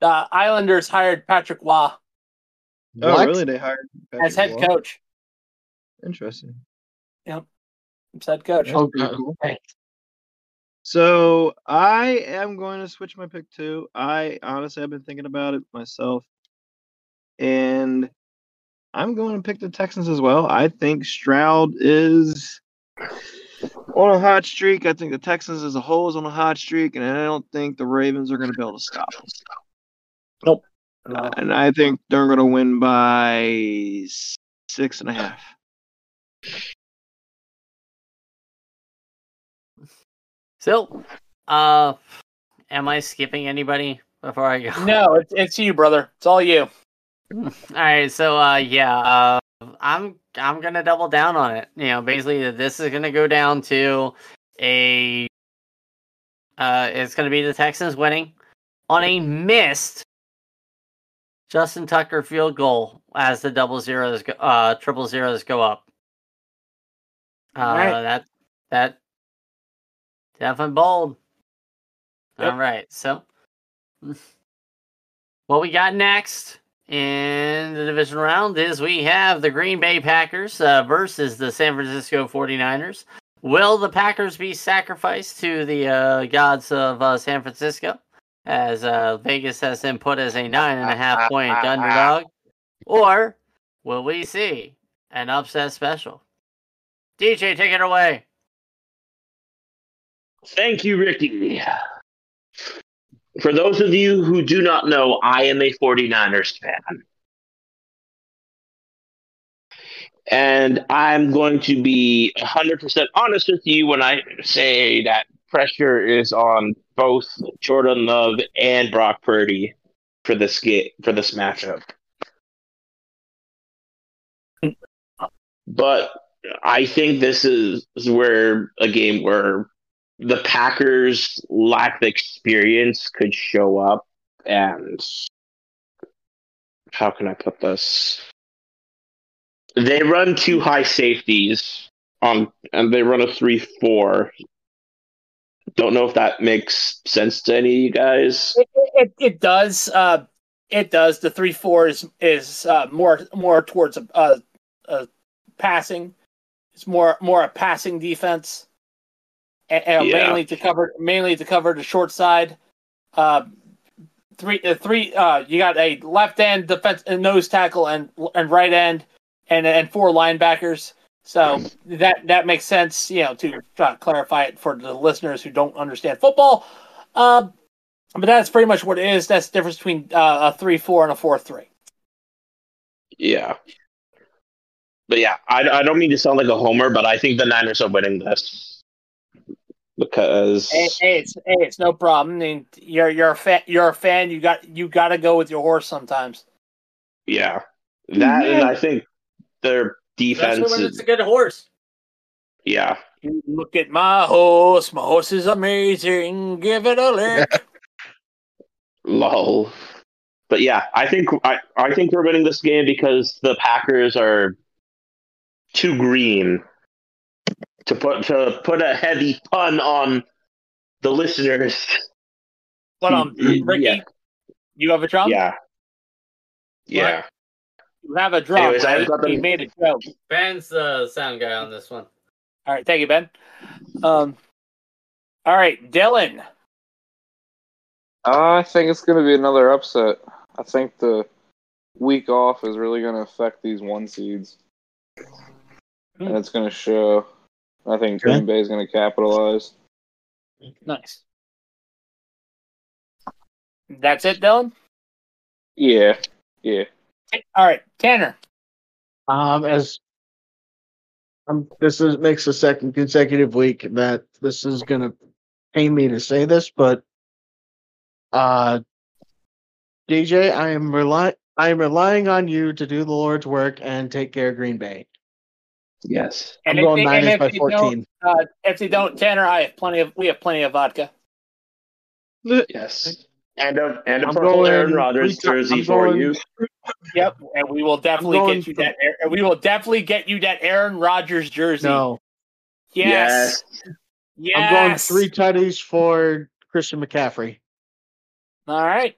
the Islanders hired Patrick Roy Oh, What? really? They hired as head Roy? coach. Interesting. As head coach. That's Oh, cool. hey. So I am going to switch my pick too. I honestly have been thinking about it myself, and I'm going to pick the Texans as well. I think Stroud is on a hot streak. I think the Texans as a whole is on a hot streak, and I don't think the Ravens are going to be able to stop them. No. And I think they're going to win by six and a half. So, uh, am I skipping anybody before I go? No, it's it's you, brother. It's all you. All right, so uh, yeah, uh, I'm I'm gonna double down on it. You know, basically, this is gonna go down to a. Uh, it's gonna be the Texans winning on a missed Justin Tucker field goal as the double zeros, go, uh, triple zeros go up. Uh, Alright. that that definitely bold. Yep. All right, so what we got next in the division round is we have the Green Bay Packers uh, versus the San Francisco 49ers. Will the Packers be sacrificed to the uh, gods of uh, San Francisco as uh, Vegas has them put as a nine and a half point underdog? Or will we see an upset special? DJ, take it away. Thank you, Ricky. For those of you who do not know, I am a 49ers fan. And I'm going to be 100% honest with you when I say that pressure is on both Jordan Love and Brock Purdy for this get for this matchup. But I think this is, is where a game where the Packers' lack of experience could show up, and how can I put this? They run two high safeties on, and they run a three-four. Don't know if that makes sense to any of you guys. It, it, it does. Uh, it does. The three four is is uh, more more towards a, a, a passing. It's more more a passing defense, Yeah. mainly to cover mainly to cover the short side. Uh, three uh, three. Uh, you got a left end defense nose tackle and and right end, and and four linebackers. So that that makes sense, you know, to try to clarify it for the listeners who don't understand football. Uh, but that's pretty much what it is. That's the difference between uh, a three four and a four three. Yeah. But yeah, I, I don't mean to sound like a homer, but I think the Niners are winning this because Hey, hey, it's hey, it's no problem. I mean, you're you're a fan. You're a fan. You got you got to go with your horse sometimes. Yeah, that and I think their defense Especially when is it's a good horse. yeah. Look at my horse. My horse is amazing. Give it a lick. Lol. But yeah, I think I, I think we're winning this game because the Packers are too green to put to put a heavy pun on the listeners. But um, Ricky, Yeah. you have a drum. Yeah. Yeah. You have a drum. Anyways, I've right? got them- He made a joke. Ben's the sound guy on this one. All right, thank you, Ben. Um, all right, Dylan. I think it's going to be another upset. I think the week off is really going to affect these one seeds, and it's going to show. I think Okay. Green Bay is going to capitalize. Nice. That's it, Dylan. Yeah, yeah. All right, Tanner. Um, as um, this is makes the second consecutive week that this is gonna pain me to say this, but uh, DJ, I am rely I am relying on you to do the Lord's work and take care of Green Bay. Yes. I'm And if going they- and Niners if by don't- 14. Uh, if they don't, Tanner, I have plenty of. We have plenty of vodka. Yes. And a and a I'm purple going Aaron Rodgers jersey I'm for you. Yep, and we will definitely get you for- that. and We will definitely get you that Aaron Rodgers jersey. No, Yes. Yes. I'm going three tutties for Christian McCaffrey. All right.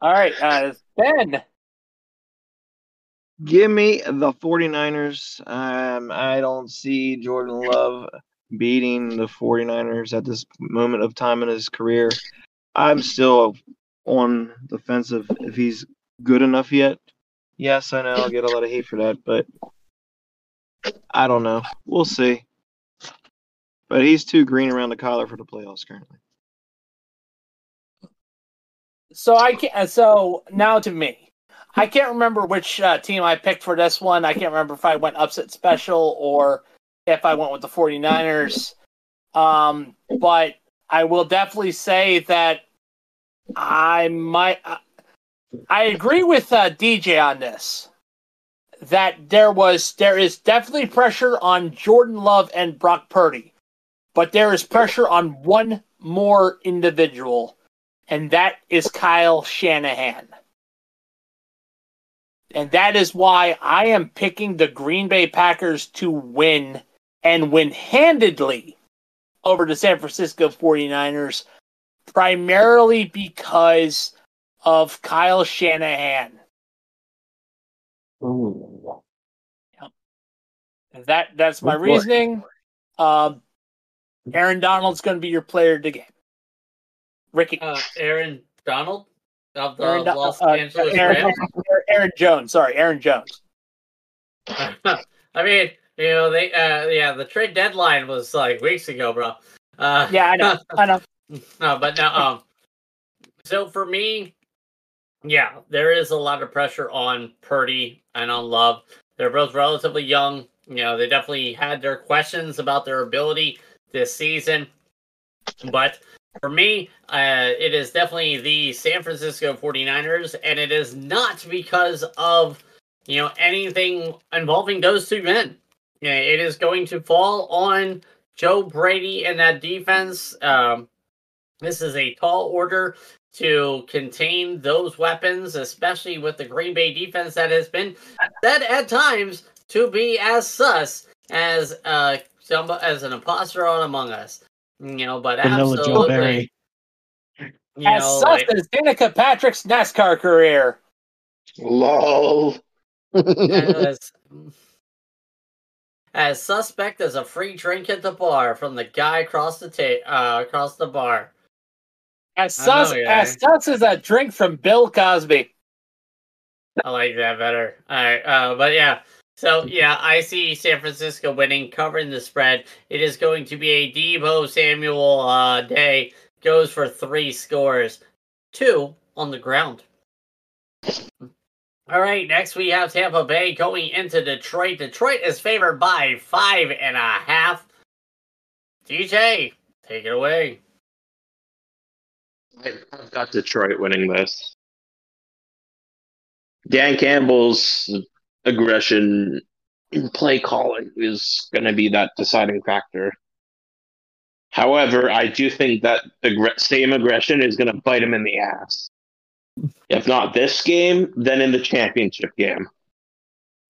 All right. Uh, Ben. Give me the 49ers. Um, I don't see Jordan Love beating the 49ers at this moment of time in his career. I'm still on the fence of if he's good enough yet. Yes, I know I'll get a lot of hate for that, but I don't know. We'll see. But he's too green around the collar for the playoffs currently. So I can not So now to me, I can't remember which uh, team I picked for this one. I can't remember if I went upset special or if I went with the 49ers. Um, but I will definitely say that I might. uh, I agree with uh, DJ on this. That there was there is definitely pressure on Jordan Love and Brock Purdy, but there is pressure on one more individual, and that is Kyle Shanahan. And that is why I am picking the Green Bay Packers to win and win handedly over the San Francisco 49ers, primarily because of Kyle Shanahan. That that's my Good reasoning. Um, Aaron Donald's going to be your player of the game. Ricky, Uh, Aaron Donald of the Aaron, Do- Los uh, Angeles Aaron, Rams. Aaron Jones. Sorry, Aaron Jones. I mean, you know, they uh yeah, the trade deadline was like weeks ago, bro. Uh Yeah, I know. I know. no, but no, um so for me, yeah, there is a lot of pressure on Purdy and on Love. They're both relatively young. You know, they definitely had their questions about their ability this season. But for me, uh, it is definitely the San Francisco 49ers, and it is not because of, you know, anything involving those two men. It is going to fall on Joe Brady and that defense. Um, this is a tall order to contain those weapons, especially with the Green Bay defense that has been said at times to be as sus as uh some as an imposter on Among Us. You know, but Vanilla Joe absolutely, Barry. you As know, such like- as Danica Patrick's NASCAR career. Lol. as, as suspect as a free drink at the bar from the guy across the ta- uh, across the bar. As I know, sus, yeah. as sus as a drink from Bill Cosby. I like that better. All right, uh, but yeah. So yeah, I see San Francisco winning, covering the spread. It is going to be a Deebo Samuel uh, day. Goes for three scores, two on the ground. All right, next we have Tampa Bay going into Detroit. Detroit is favored by five and a half. DJ, take it away. I've got Detroit winning this. Dan Campbell's aggression in play calling is going to be that deciding factor. However, I do think that aggr- same aggression is going to bite him in the ass. If not this game, then in the championship game.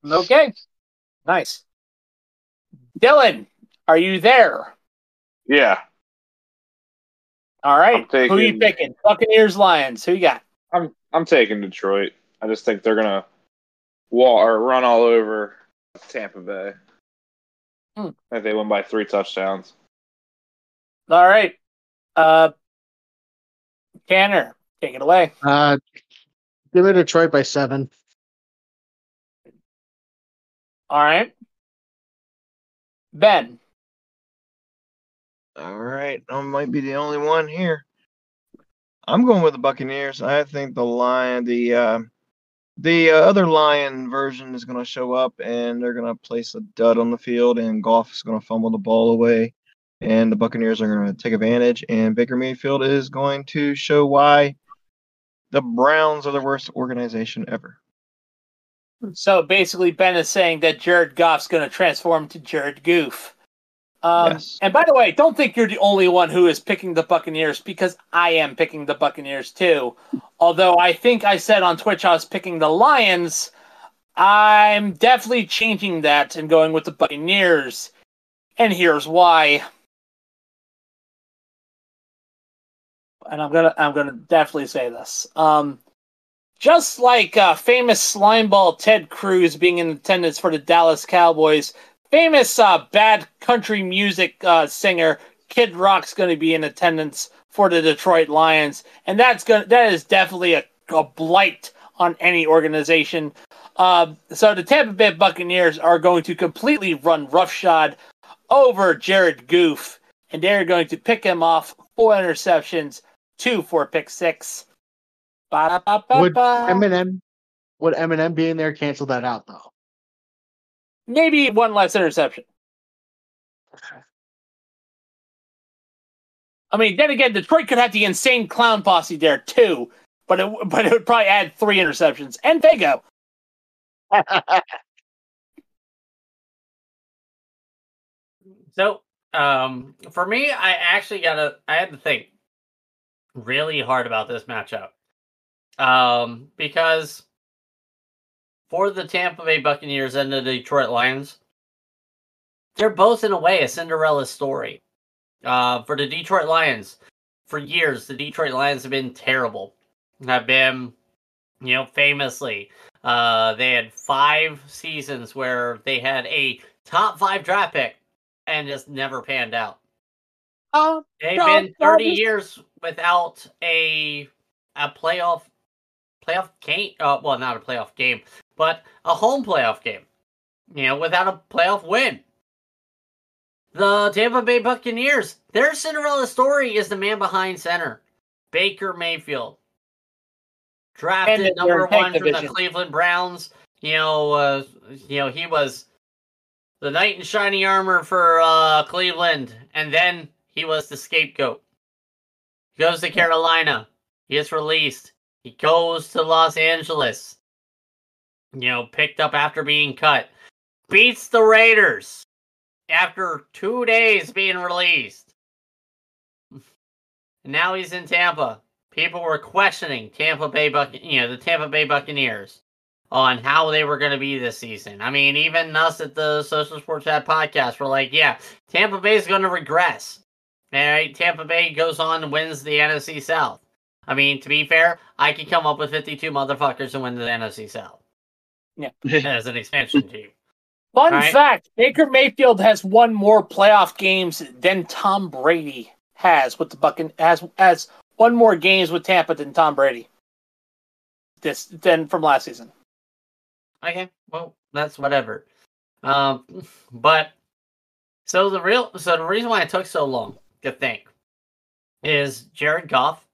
Okay. Nice. Dylan, are you there? Yeah, All right. I'm Who are you taking- picking? Buccaneers, Lions. Who you got? I'm I'm taking Detroit. I just think they're gonna wall or run all over Tampa Bay. Hmm. I think they win by three touchdowns. All right. Uh, Tanner, take it away. Uh, give me Detroit by seven. All right. Ben. All right, I might be the only one here. I'm going with the Buccaneers. I think the lion, the uh, the uh, other lion version is going to show up, and they're going to place a dud on the field, and Goff is going to fumble the ball away, and the Buccaneers are going to take advantage, and Baker Mayfield is going to show why the Browns are the worst organization ever. So basically, Ben is saying that Jared Goff's going to transform to Jared Goof. Um, Yes. And by the way, don't think you're the only one who is picking the Buccaneers because I am picking the Buccaneers too. Although I think I said on Twitch I was picking the Lions, I'm definitely changing that and going with the Buccaneers. And here's why. And I'm gonna I'm gonna definitely say this. Um, just like uh, famous slimeball Ted Cruz being in attendance for the Dallas Cowboys, famous uh, bad country music uh, singer Kid Rock's going to be in attendance for the Detroit Lions, and that's going that is definitely a, a blight on any organization. Uh, so the Tampa Bay Buccaneers are going to completely run roughshod over Jared Goof, and they're going to pick him off four interceptions, two for pick six. Ba-da-ba-ba-ba. Would Eminem would Eminem being there cancel that out though? Maybe one less interception. I mean, then again, Detroit could have the insane clown posse there too, but it but it would probably add three interceptions and Fago. So, um, for me, I actually gotta, I had to think really hard about this matchup. Um, because for the Tampa Bay Buccaneers and the Detroit Lions, they're both in a way a Cinderella story. Uh, for the Detroit Lions, for years, the Detroit Lions have been terrible. Have been, you know, famously, uh, they had five seasons where they had a top five draft pick and just never panned out. Oh, They've No, been 30 this- years without a a playoff playoff game. Uh, well, not a playoff game, but a home playoff game. You know, without a playoff win. The Tampa Bay Buccaneers, their Cinderella story is the man behind center, Baker Mayfield, drafted number one from the. Cleveland Browns. You know, uh, you know he was the knight in shiny armor for uh, Cleveland, and then he was the scapegoat. He goes to Carolina. He gets released. He goes to Los Angeles. You know, picked up after being cut. Beats the Raiders after two days being released. Now he's in Tampa. People were questioning Tampa Bay Buc- you know, the Tampa Bay Buccaneers on how they were going to be this season. I mean, even us at the Social Sports Chat podcast were like, yeah, Tampa Bay is going to regress. All right, Tampa Bay goes on and wins the NFC South. I mean, to be fair, I could come up with 52 motherfuckers and win the NFC South. Yeah. As an expansion team. Fun Right. fact: Baker Mayfield has won more playoff games than Tom Brady has with the Buccan has has won more games with Tampa than Tom Brady. This than from last season. Okay, well, that's whatever. Um, but so the real, so the reason why it took so long to think is Jared Goff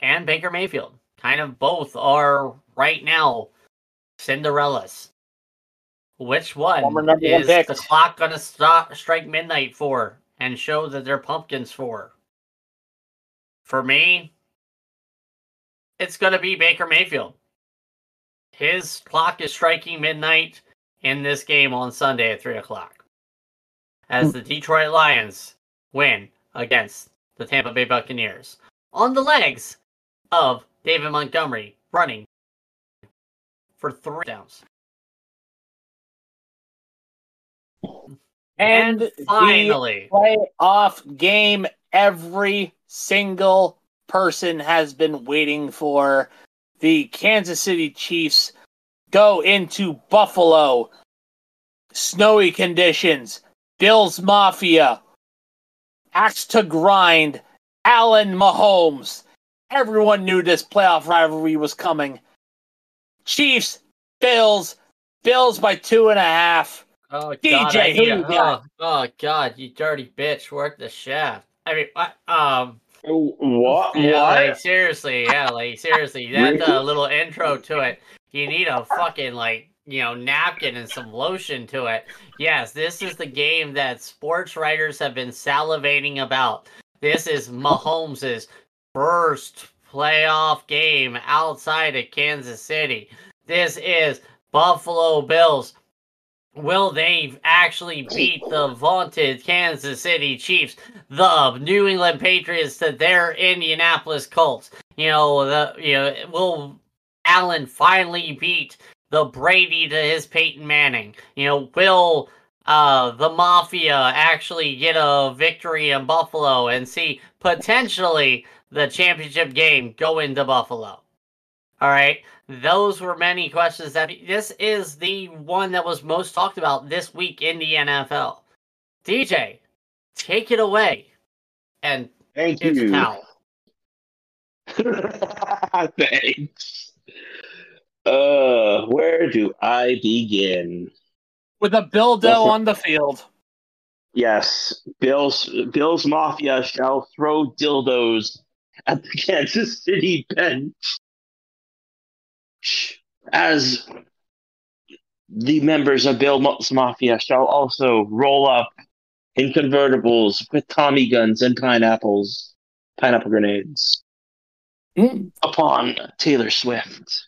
and Baker Mayfield kind of both are right now Cinderellas. Which one number one is the clock gonna stop strike midnight for and show that they're pumpkins for? For me, it's gonna be Baker Mayfield. his clock is striking midnight in this game on Sunday at three o'clock. As the Detroit Lions win against the Tampa Bay Buccaneers on the legs of David Montgomery running for three downs. And, And finally, playoff game every single person has been waiting for. The Kansas City Chiefs go into Buffalo. Snowy conditions. Bills Mafia. Axe to grind. Allen Mahomes. Everyone knew this playoff rivalry was coming. Chiefs, Bills, Bills by two and a half. oh DJ, god, I who you a- got? oh, oh god, you dirty bitch, work the shaft. I mean, what? Um, What? yeah, like seriously, yeah, like seriously, that uh, little intro to it. You need a fucking like you know napkin and some lotion to it. Yes, this is the game that sports writers have been salivating about. This is Mahomes' first playoff game outside of Kansas City. This is Buffalo Bills. Will they actually beat the vaunted Kansas City Chiefs, the New England Patriots to their Indianapolis Colts? You know, the you know, will Allen finally beat the Brady to his Peyton Manning? You know, will uh, the Mafia actually get a victory in Buffalo and see potentially the championship game going to Buffalo? All right. Those were many questions that this is the one that was most talked about this week in the NFL. DJ, take it away. And Thank it's you. Cal. Thanks. Uh, where do I begin? With a Bildo Well, on the field. Yes, Bills Bills Mafia shall throw dildos at the Kansas City bench as the members of Bill Bills Mafia shall also roll up in convertibles with Tommy guns and pineapples, pineapple grenades Mm. upon Taylor Swift.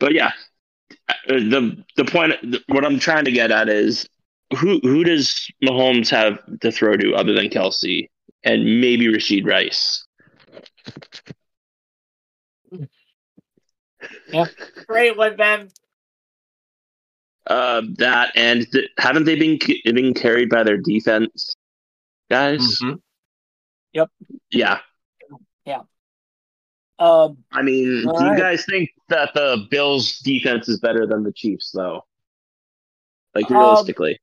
But yeah, uh, the the point, what I'm trying to get at is who who does Mahomes have to throw to other than Kelce and maybe Rashee Rice? Great one, Ben. Uh, that and th- haven't they been ca- been carried by their defense guys? Mhm. Yeah, Yeah. Um, I mean, All do you right. guys think that the Bills' defense is better than the Chiefs, though? Like Um, realistically,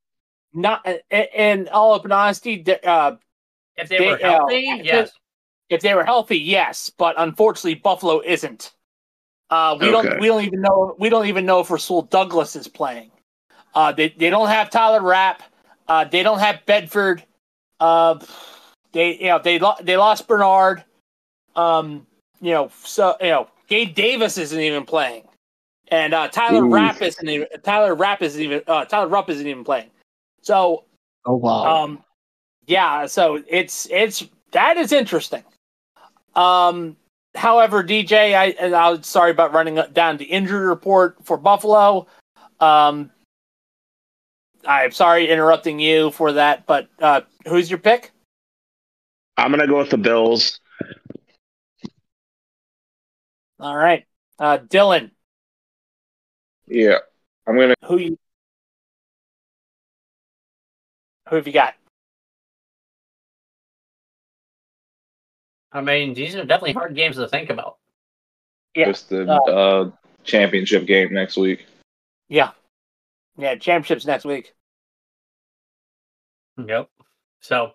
not And in all open honesty, uh, If they, They- were healthy, uh, yes. if they were healthy, yes, but unfortunately, Buffalo isn't. Uh, we Okay. don't. We don't even know. We don't even know if Rasul Douglas is playing. Uh, they they don't have Tyler Rapp. Uh, they don't have Bedford. Uh, they you know they lo- they lost Bernard. Um, you know so you know Gabe Davis isn't even playing, and uh, Tyler Oof. Rapp isn't even Tyler Rapp isn't even uh, Tyler Rupp isn't even playing. So Oh wow. um, yeah, so it's it's that is interesting. Um, however, DJ, I and I'm sorry about running down the injury report for Buffalo. Um, I'm sorry interrupting you for that, but uh, who's your pick? I'm gonna go with the Bills. All right, uh, Dylan, Yeah, I'm gonna. who you who have you got? I mean, these are definitely hard games to think about. Yeah, Just the uh, uh, championship game next week. Yeah, yeah, championships next week. Yep. So,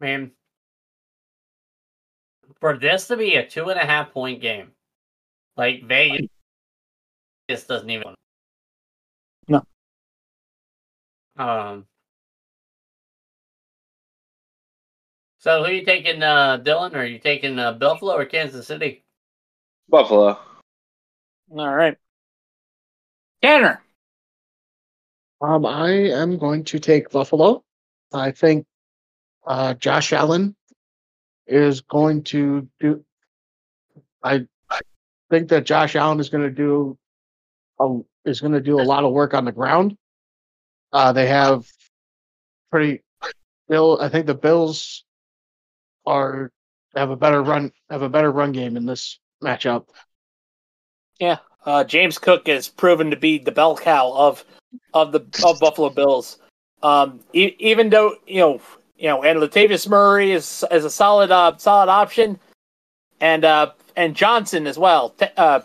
man, for this to be a two and a half point game, like Vegas just doesn't even. No. Um. So, who are you taking, uh, Dylan? Or are you taking uh, Buffalo or Kansas City? Buffalo. All right, Tanner. Um, I am going to take Buffalo. I think uh, Josh Allen is going to do. I think that Josh Allen is going to do a, is going to do a lot of work on the ground. Uh, they have pretty Bill. I think the Bills are have a better run have a better run game in this matchup. Yeah, uh, James Cook has proven to be the bell cow of of the of Buffalo Bills. Um, e- even though you know you know, and Latavius Murray is is a solid uh, solid option, and uh, and Johnson as well, t- uh,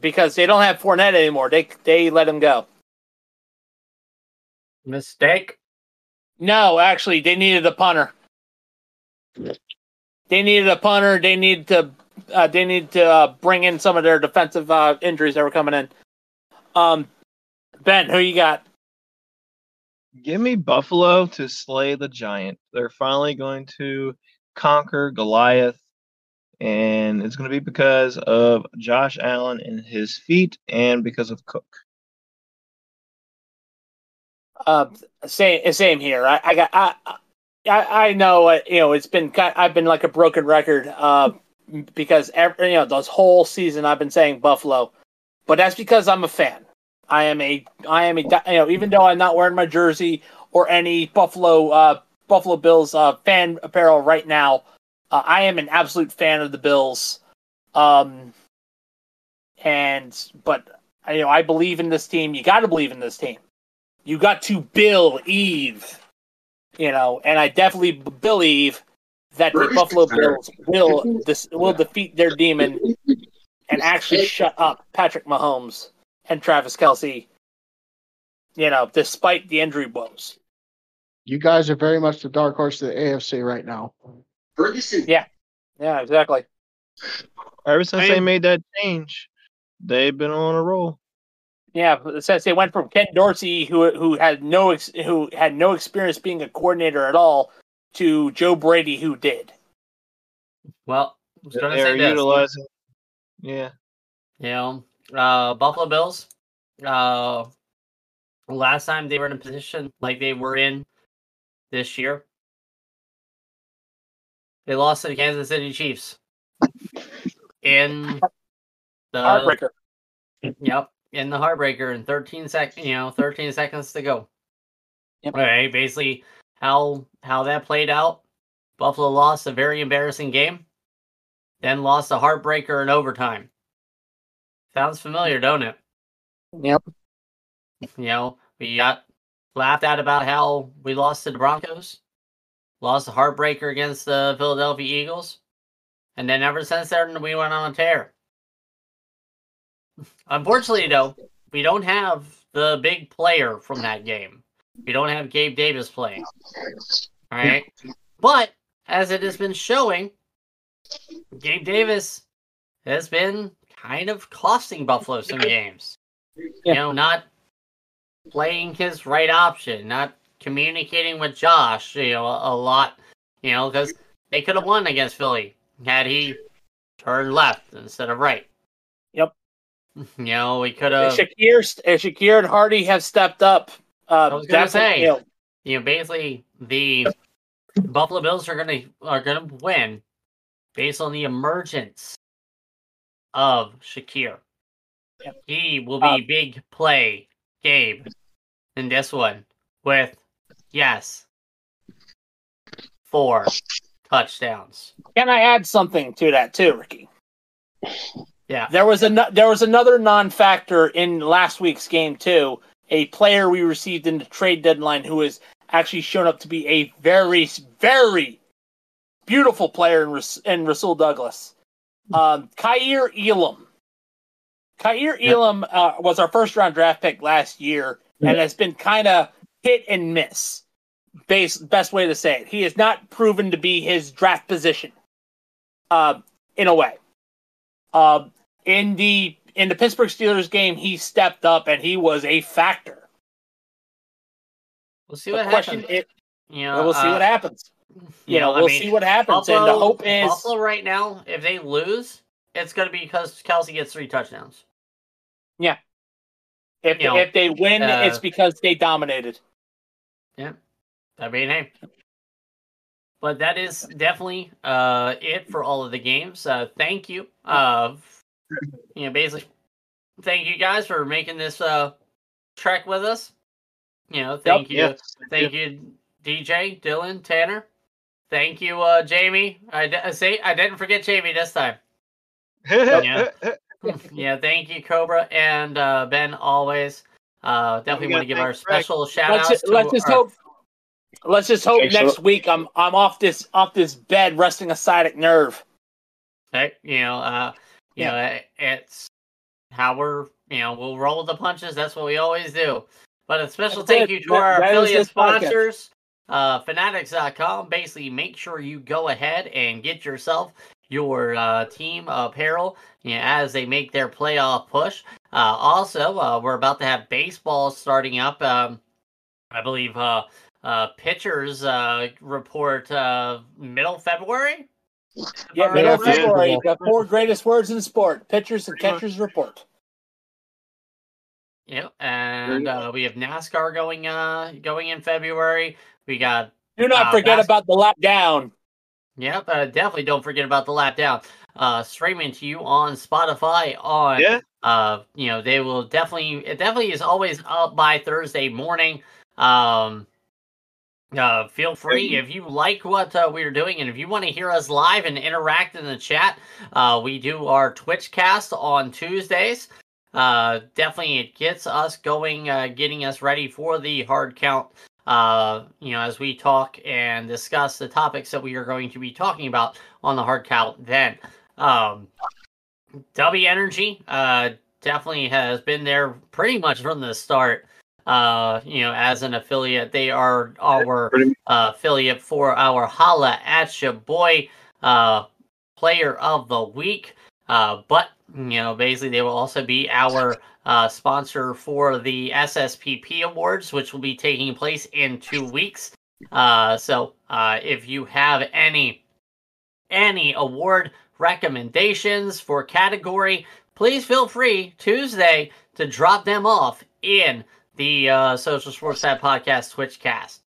because they don't have Fournette anymore. They they let him go. Mistake. No, actually, they needed a punter. They needed a punter. They need to. Uh, they need to uh, bring in some of their defensive uh, injuries that were coming in. Um, Ben, who you got? Give me Buffalo to slay the giant. They're finally going to conquer Goliath, and it's going to be because of Josh Allen and his feet, and because of Cook. Uh, same same here. I, I got I, I I know uh, you know it's been I've been like a broken record uh because every, you know this whole season I've been saying Buffalo, but that's because I'm a fan. I am a I am a you know even though I'm not wearing my jersey or any Buffalo uh Buffalo Bills uh fan apparel right now, uh, I am an absolute fan of the Bills. Um and but you know I believe in this team. You got to believe in this team. You got to believe, you know, and I definitely believe that the Buffalo Bills will this will defeat their demon and actually shut up Patrick Mahomes and Travis Kelce. You know, despite the injury woes. You guys are very much the dark horse of the AFC right now. Ferguson. Yeah, Yeah, exactly. Ever since I they am- made that change, they've been on a roll. Yeah, since they went from Ken Dorsey, who who had no ex, who had no experience being a coordinator at all, to Joe Brady, who did. Well, I was going to They're say this. utilizing. Yeah. You know, uh, Buffalo Bills. Uh, last time they were in a position like they were in this year, they lost to the Kansas City Chiefs in the Heartbreaker. Yep, in the heartbreaker in 13 seconds. You know, 13 seconds to go. Yep. All right, basically how how that played out. Buffalo lost a very embarrassing game, then lost a heartbreaker in overtime. Sounds familiar, don't it? Yep. You know, we got laughed at about how we lost to the Broncos, lost a heartbreaker against the Philadelphia Eagles, and then ever since then we went on a tear. Unfortunately, though, we don't have the big player from that game. We don't have Gabe Davis playing. All right, but as it has been showing, Gabe Davis has been kind of costing Buffalo some games. You know, not playing his right option, not communicating with Josh, you know, a, a lot, you know, because they could have won against Philly had he turned left instead of right. Yep. You know, we could have, Shakir, and Shakir and Hardy have stepped up. Uh, I was gonna say. you know, you know, basically the Buffalo Bills are gonna are gonna win based on the emergence of Shakir. Yep. He will be Uh, big play Gabe in this one with yes four touchdowns. Can I add something to that too, Ricky? Yeah. There was a there was another non-factor in last week's game too. A player we received in the trade deadline who has actually shown up to be a very very beautiful player in, Ras- in Rasul Douglas. Um, Kaiir Elam. Kaiir. Elam uh, was our first round draft pick last year and has been kind of hit and miss. Base best way to say it. He has not proven to be his draft position. Uh, in a way. Uh, in the in the Pittsburgh Steelers game, he stepped up and he was a factor. We'll see The what question, happens. it, You know, we'll see uh, what happens. You know, I we'll mean, see what happens. and the hope is, Buffalo right now, if they lose, it's going to be because Kelce gets three touchdowns. Yeah. If you know, if they win, uh, it's because they dominated. Yeah. That'd be a name. but that is definitely uh, it for all of the games. Uh, thank you. Uh, you know, basically, thank you guys for making this uh, trek with us. You know, thank you, Yes. thank you, DJ, Dylan, Tanner. Thank you, uh, Jamie. I d- see. I didn't forget Jamie this time. Yeah. yeah, thank you, Cobra and uh, Ben. Always. Uh, definitely want to give our thank Greg. special shout let's outs. just, let's just hope. Let's just hope Thanks, next so- week I'm I'm off this off this bed resting a sciatic nerve. Hey, you know, uh, you Yeah. know, it- it's how we're, you know, we'll roll the punches. That's what we always do. But a special That's thank it. you to That- our that affiliate sponsors, uh, Fanatics.com. Basically, make sure you go ahead and get yourself your uh, team apparel you know, as they make their playoff push. Uh, also, uh, we're about to have baseball starting up. Um, I believe uh, uh, pitchers uh, report uh, middle February. If Yeah, I middle remember right. February. The four greatest words in sport: pitchers and catchers report. Yep, and uh, we have NASCAR going uh going in February. We got Do not Uh, forget bas- about the lap down. yep, uh, definitely don't forget about the lap down. Uh, streaming to you on Spotify on Yeah. uh you know they will definitely it definitely is always up by Thursday morning. Um, uh, feel free if you like what uh, we're doing and if you want to hear us live and interact in the chat. Uh, we do our Twitch cast on Tuesdays. Uh, definitely, it gets us going, uh, getting us ready for the hard count. Uh, you know, as we talk and discuss the topics that we are going to be talking about on the hard count. Then, um, W Energy, uh, definitely has been there pretty much from the start. Uh, you know, as an affiliate, they are our uh, affiliate for our Holla at Ya Boy uh, Player of the Week. Uh, but you know, basically, they will also be our uh, sponsor for the SSPP Awards, which will be taking place in two weeks. Uh, so, uh, if you have any any award recommendations for category, please feel free Tuesday to drop them off in the uh, Social Sports Side Podcast Twitch cast.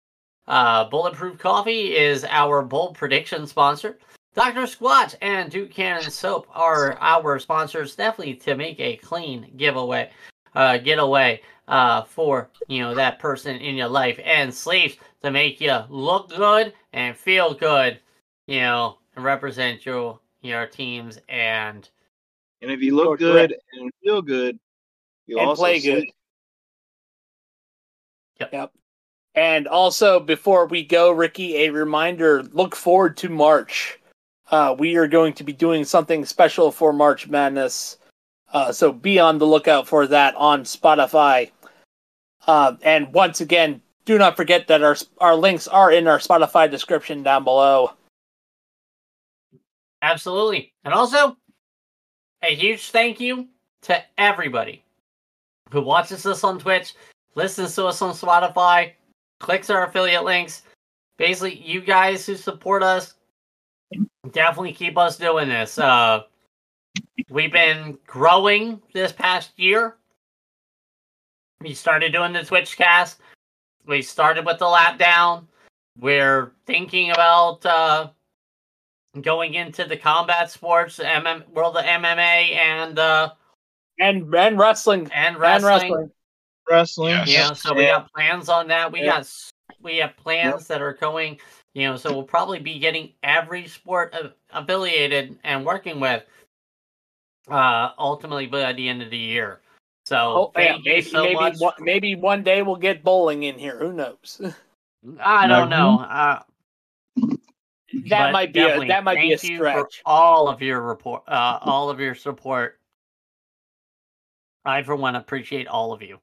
Uh, Bulletproof Coffee is our bold prediction sponsor. Dr. Squatch and Duke Cannon Soap are our sponsors, definitely to make a clean giveaway, uh, getaway uh, for you know that person in your life, and sleeves to make you look good and feel good, you know, and represent your your teams and And if you look good and feel good, you and also play sleep. good. Yep. Yep. And also, before we go, Ricky, a reminder: look forward to March. Uh, we are going to be doing something special for March Madness, uh, so be on the lookout for that on Spotify. Uh, and once again, do not forget that our our links are in our Spotify description down below. Absolutely. And also, a huge thank you to everybody who watches us on Twitch, listens to us on Spotify, clicks our affiliate links. Basically, you guys who support us definitely keep us doing this. Uh, we've been growing this past year. We started doing the Twitch cast. We started with the lap down. We're thinking about uh, going into the combat sports, MM, world of MMA, and uh, And and wrestling and and wrestling. Wrestling. Wrestling. Yes. Yeah, so we Yeah. got plans on that. We Yeah. got we have plans that are going. You know, so we'll probably be getting every sport affiliated and working with. Uh, ultimately by the end of the year. So Oh, yeah, thank you maybe so maybe much. one, maybe one day we'll get bowling in here. Who knows? I don't know. Uh, That might be a that might be a thank you for stretch. all of your report, uh, all of your support. I, for one, appreciate all of you.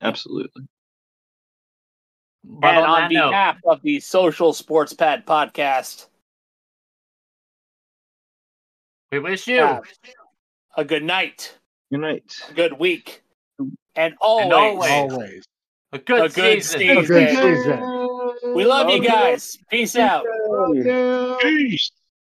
Absolutely. But and on, on, that note, behalf of the Social Sports Pad podcast, we wish you uh, a good night, Good night. a good week, and always, always. Always. a good, a good season. season. Good season. we love you guys. Peace out. Peace.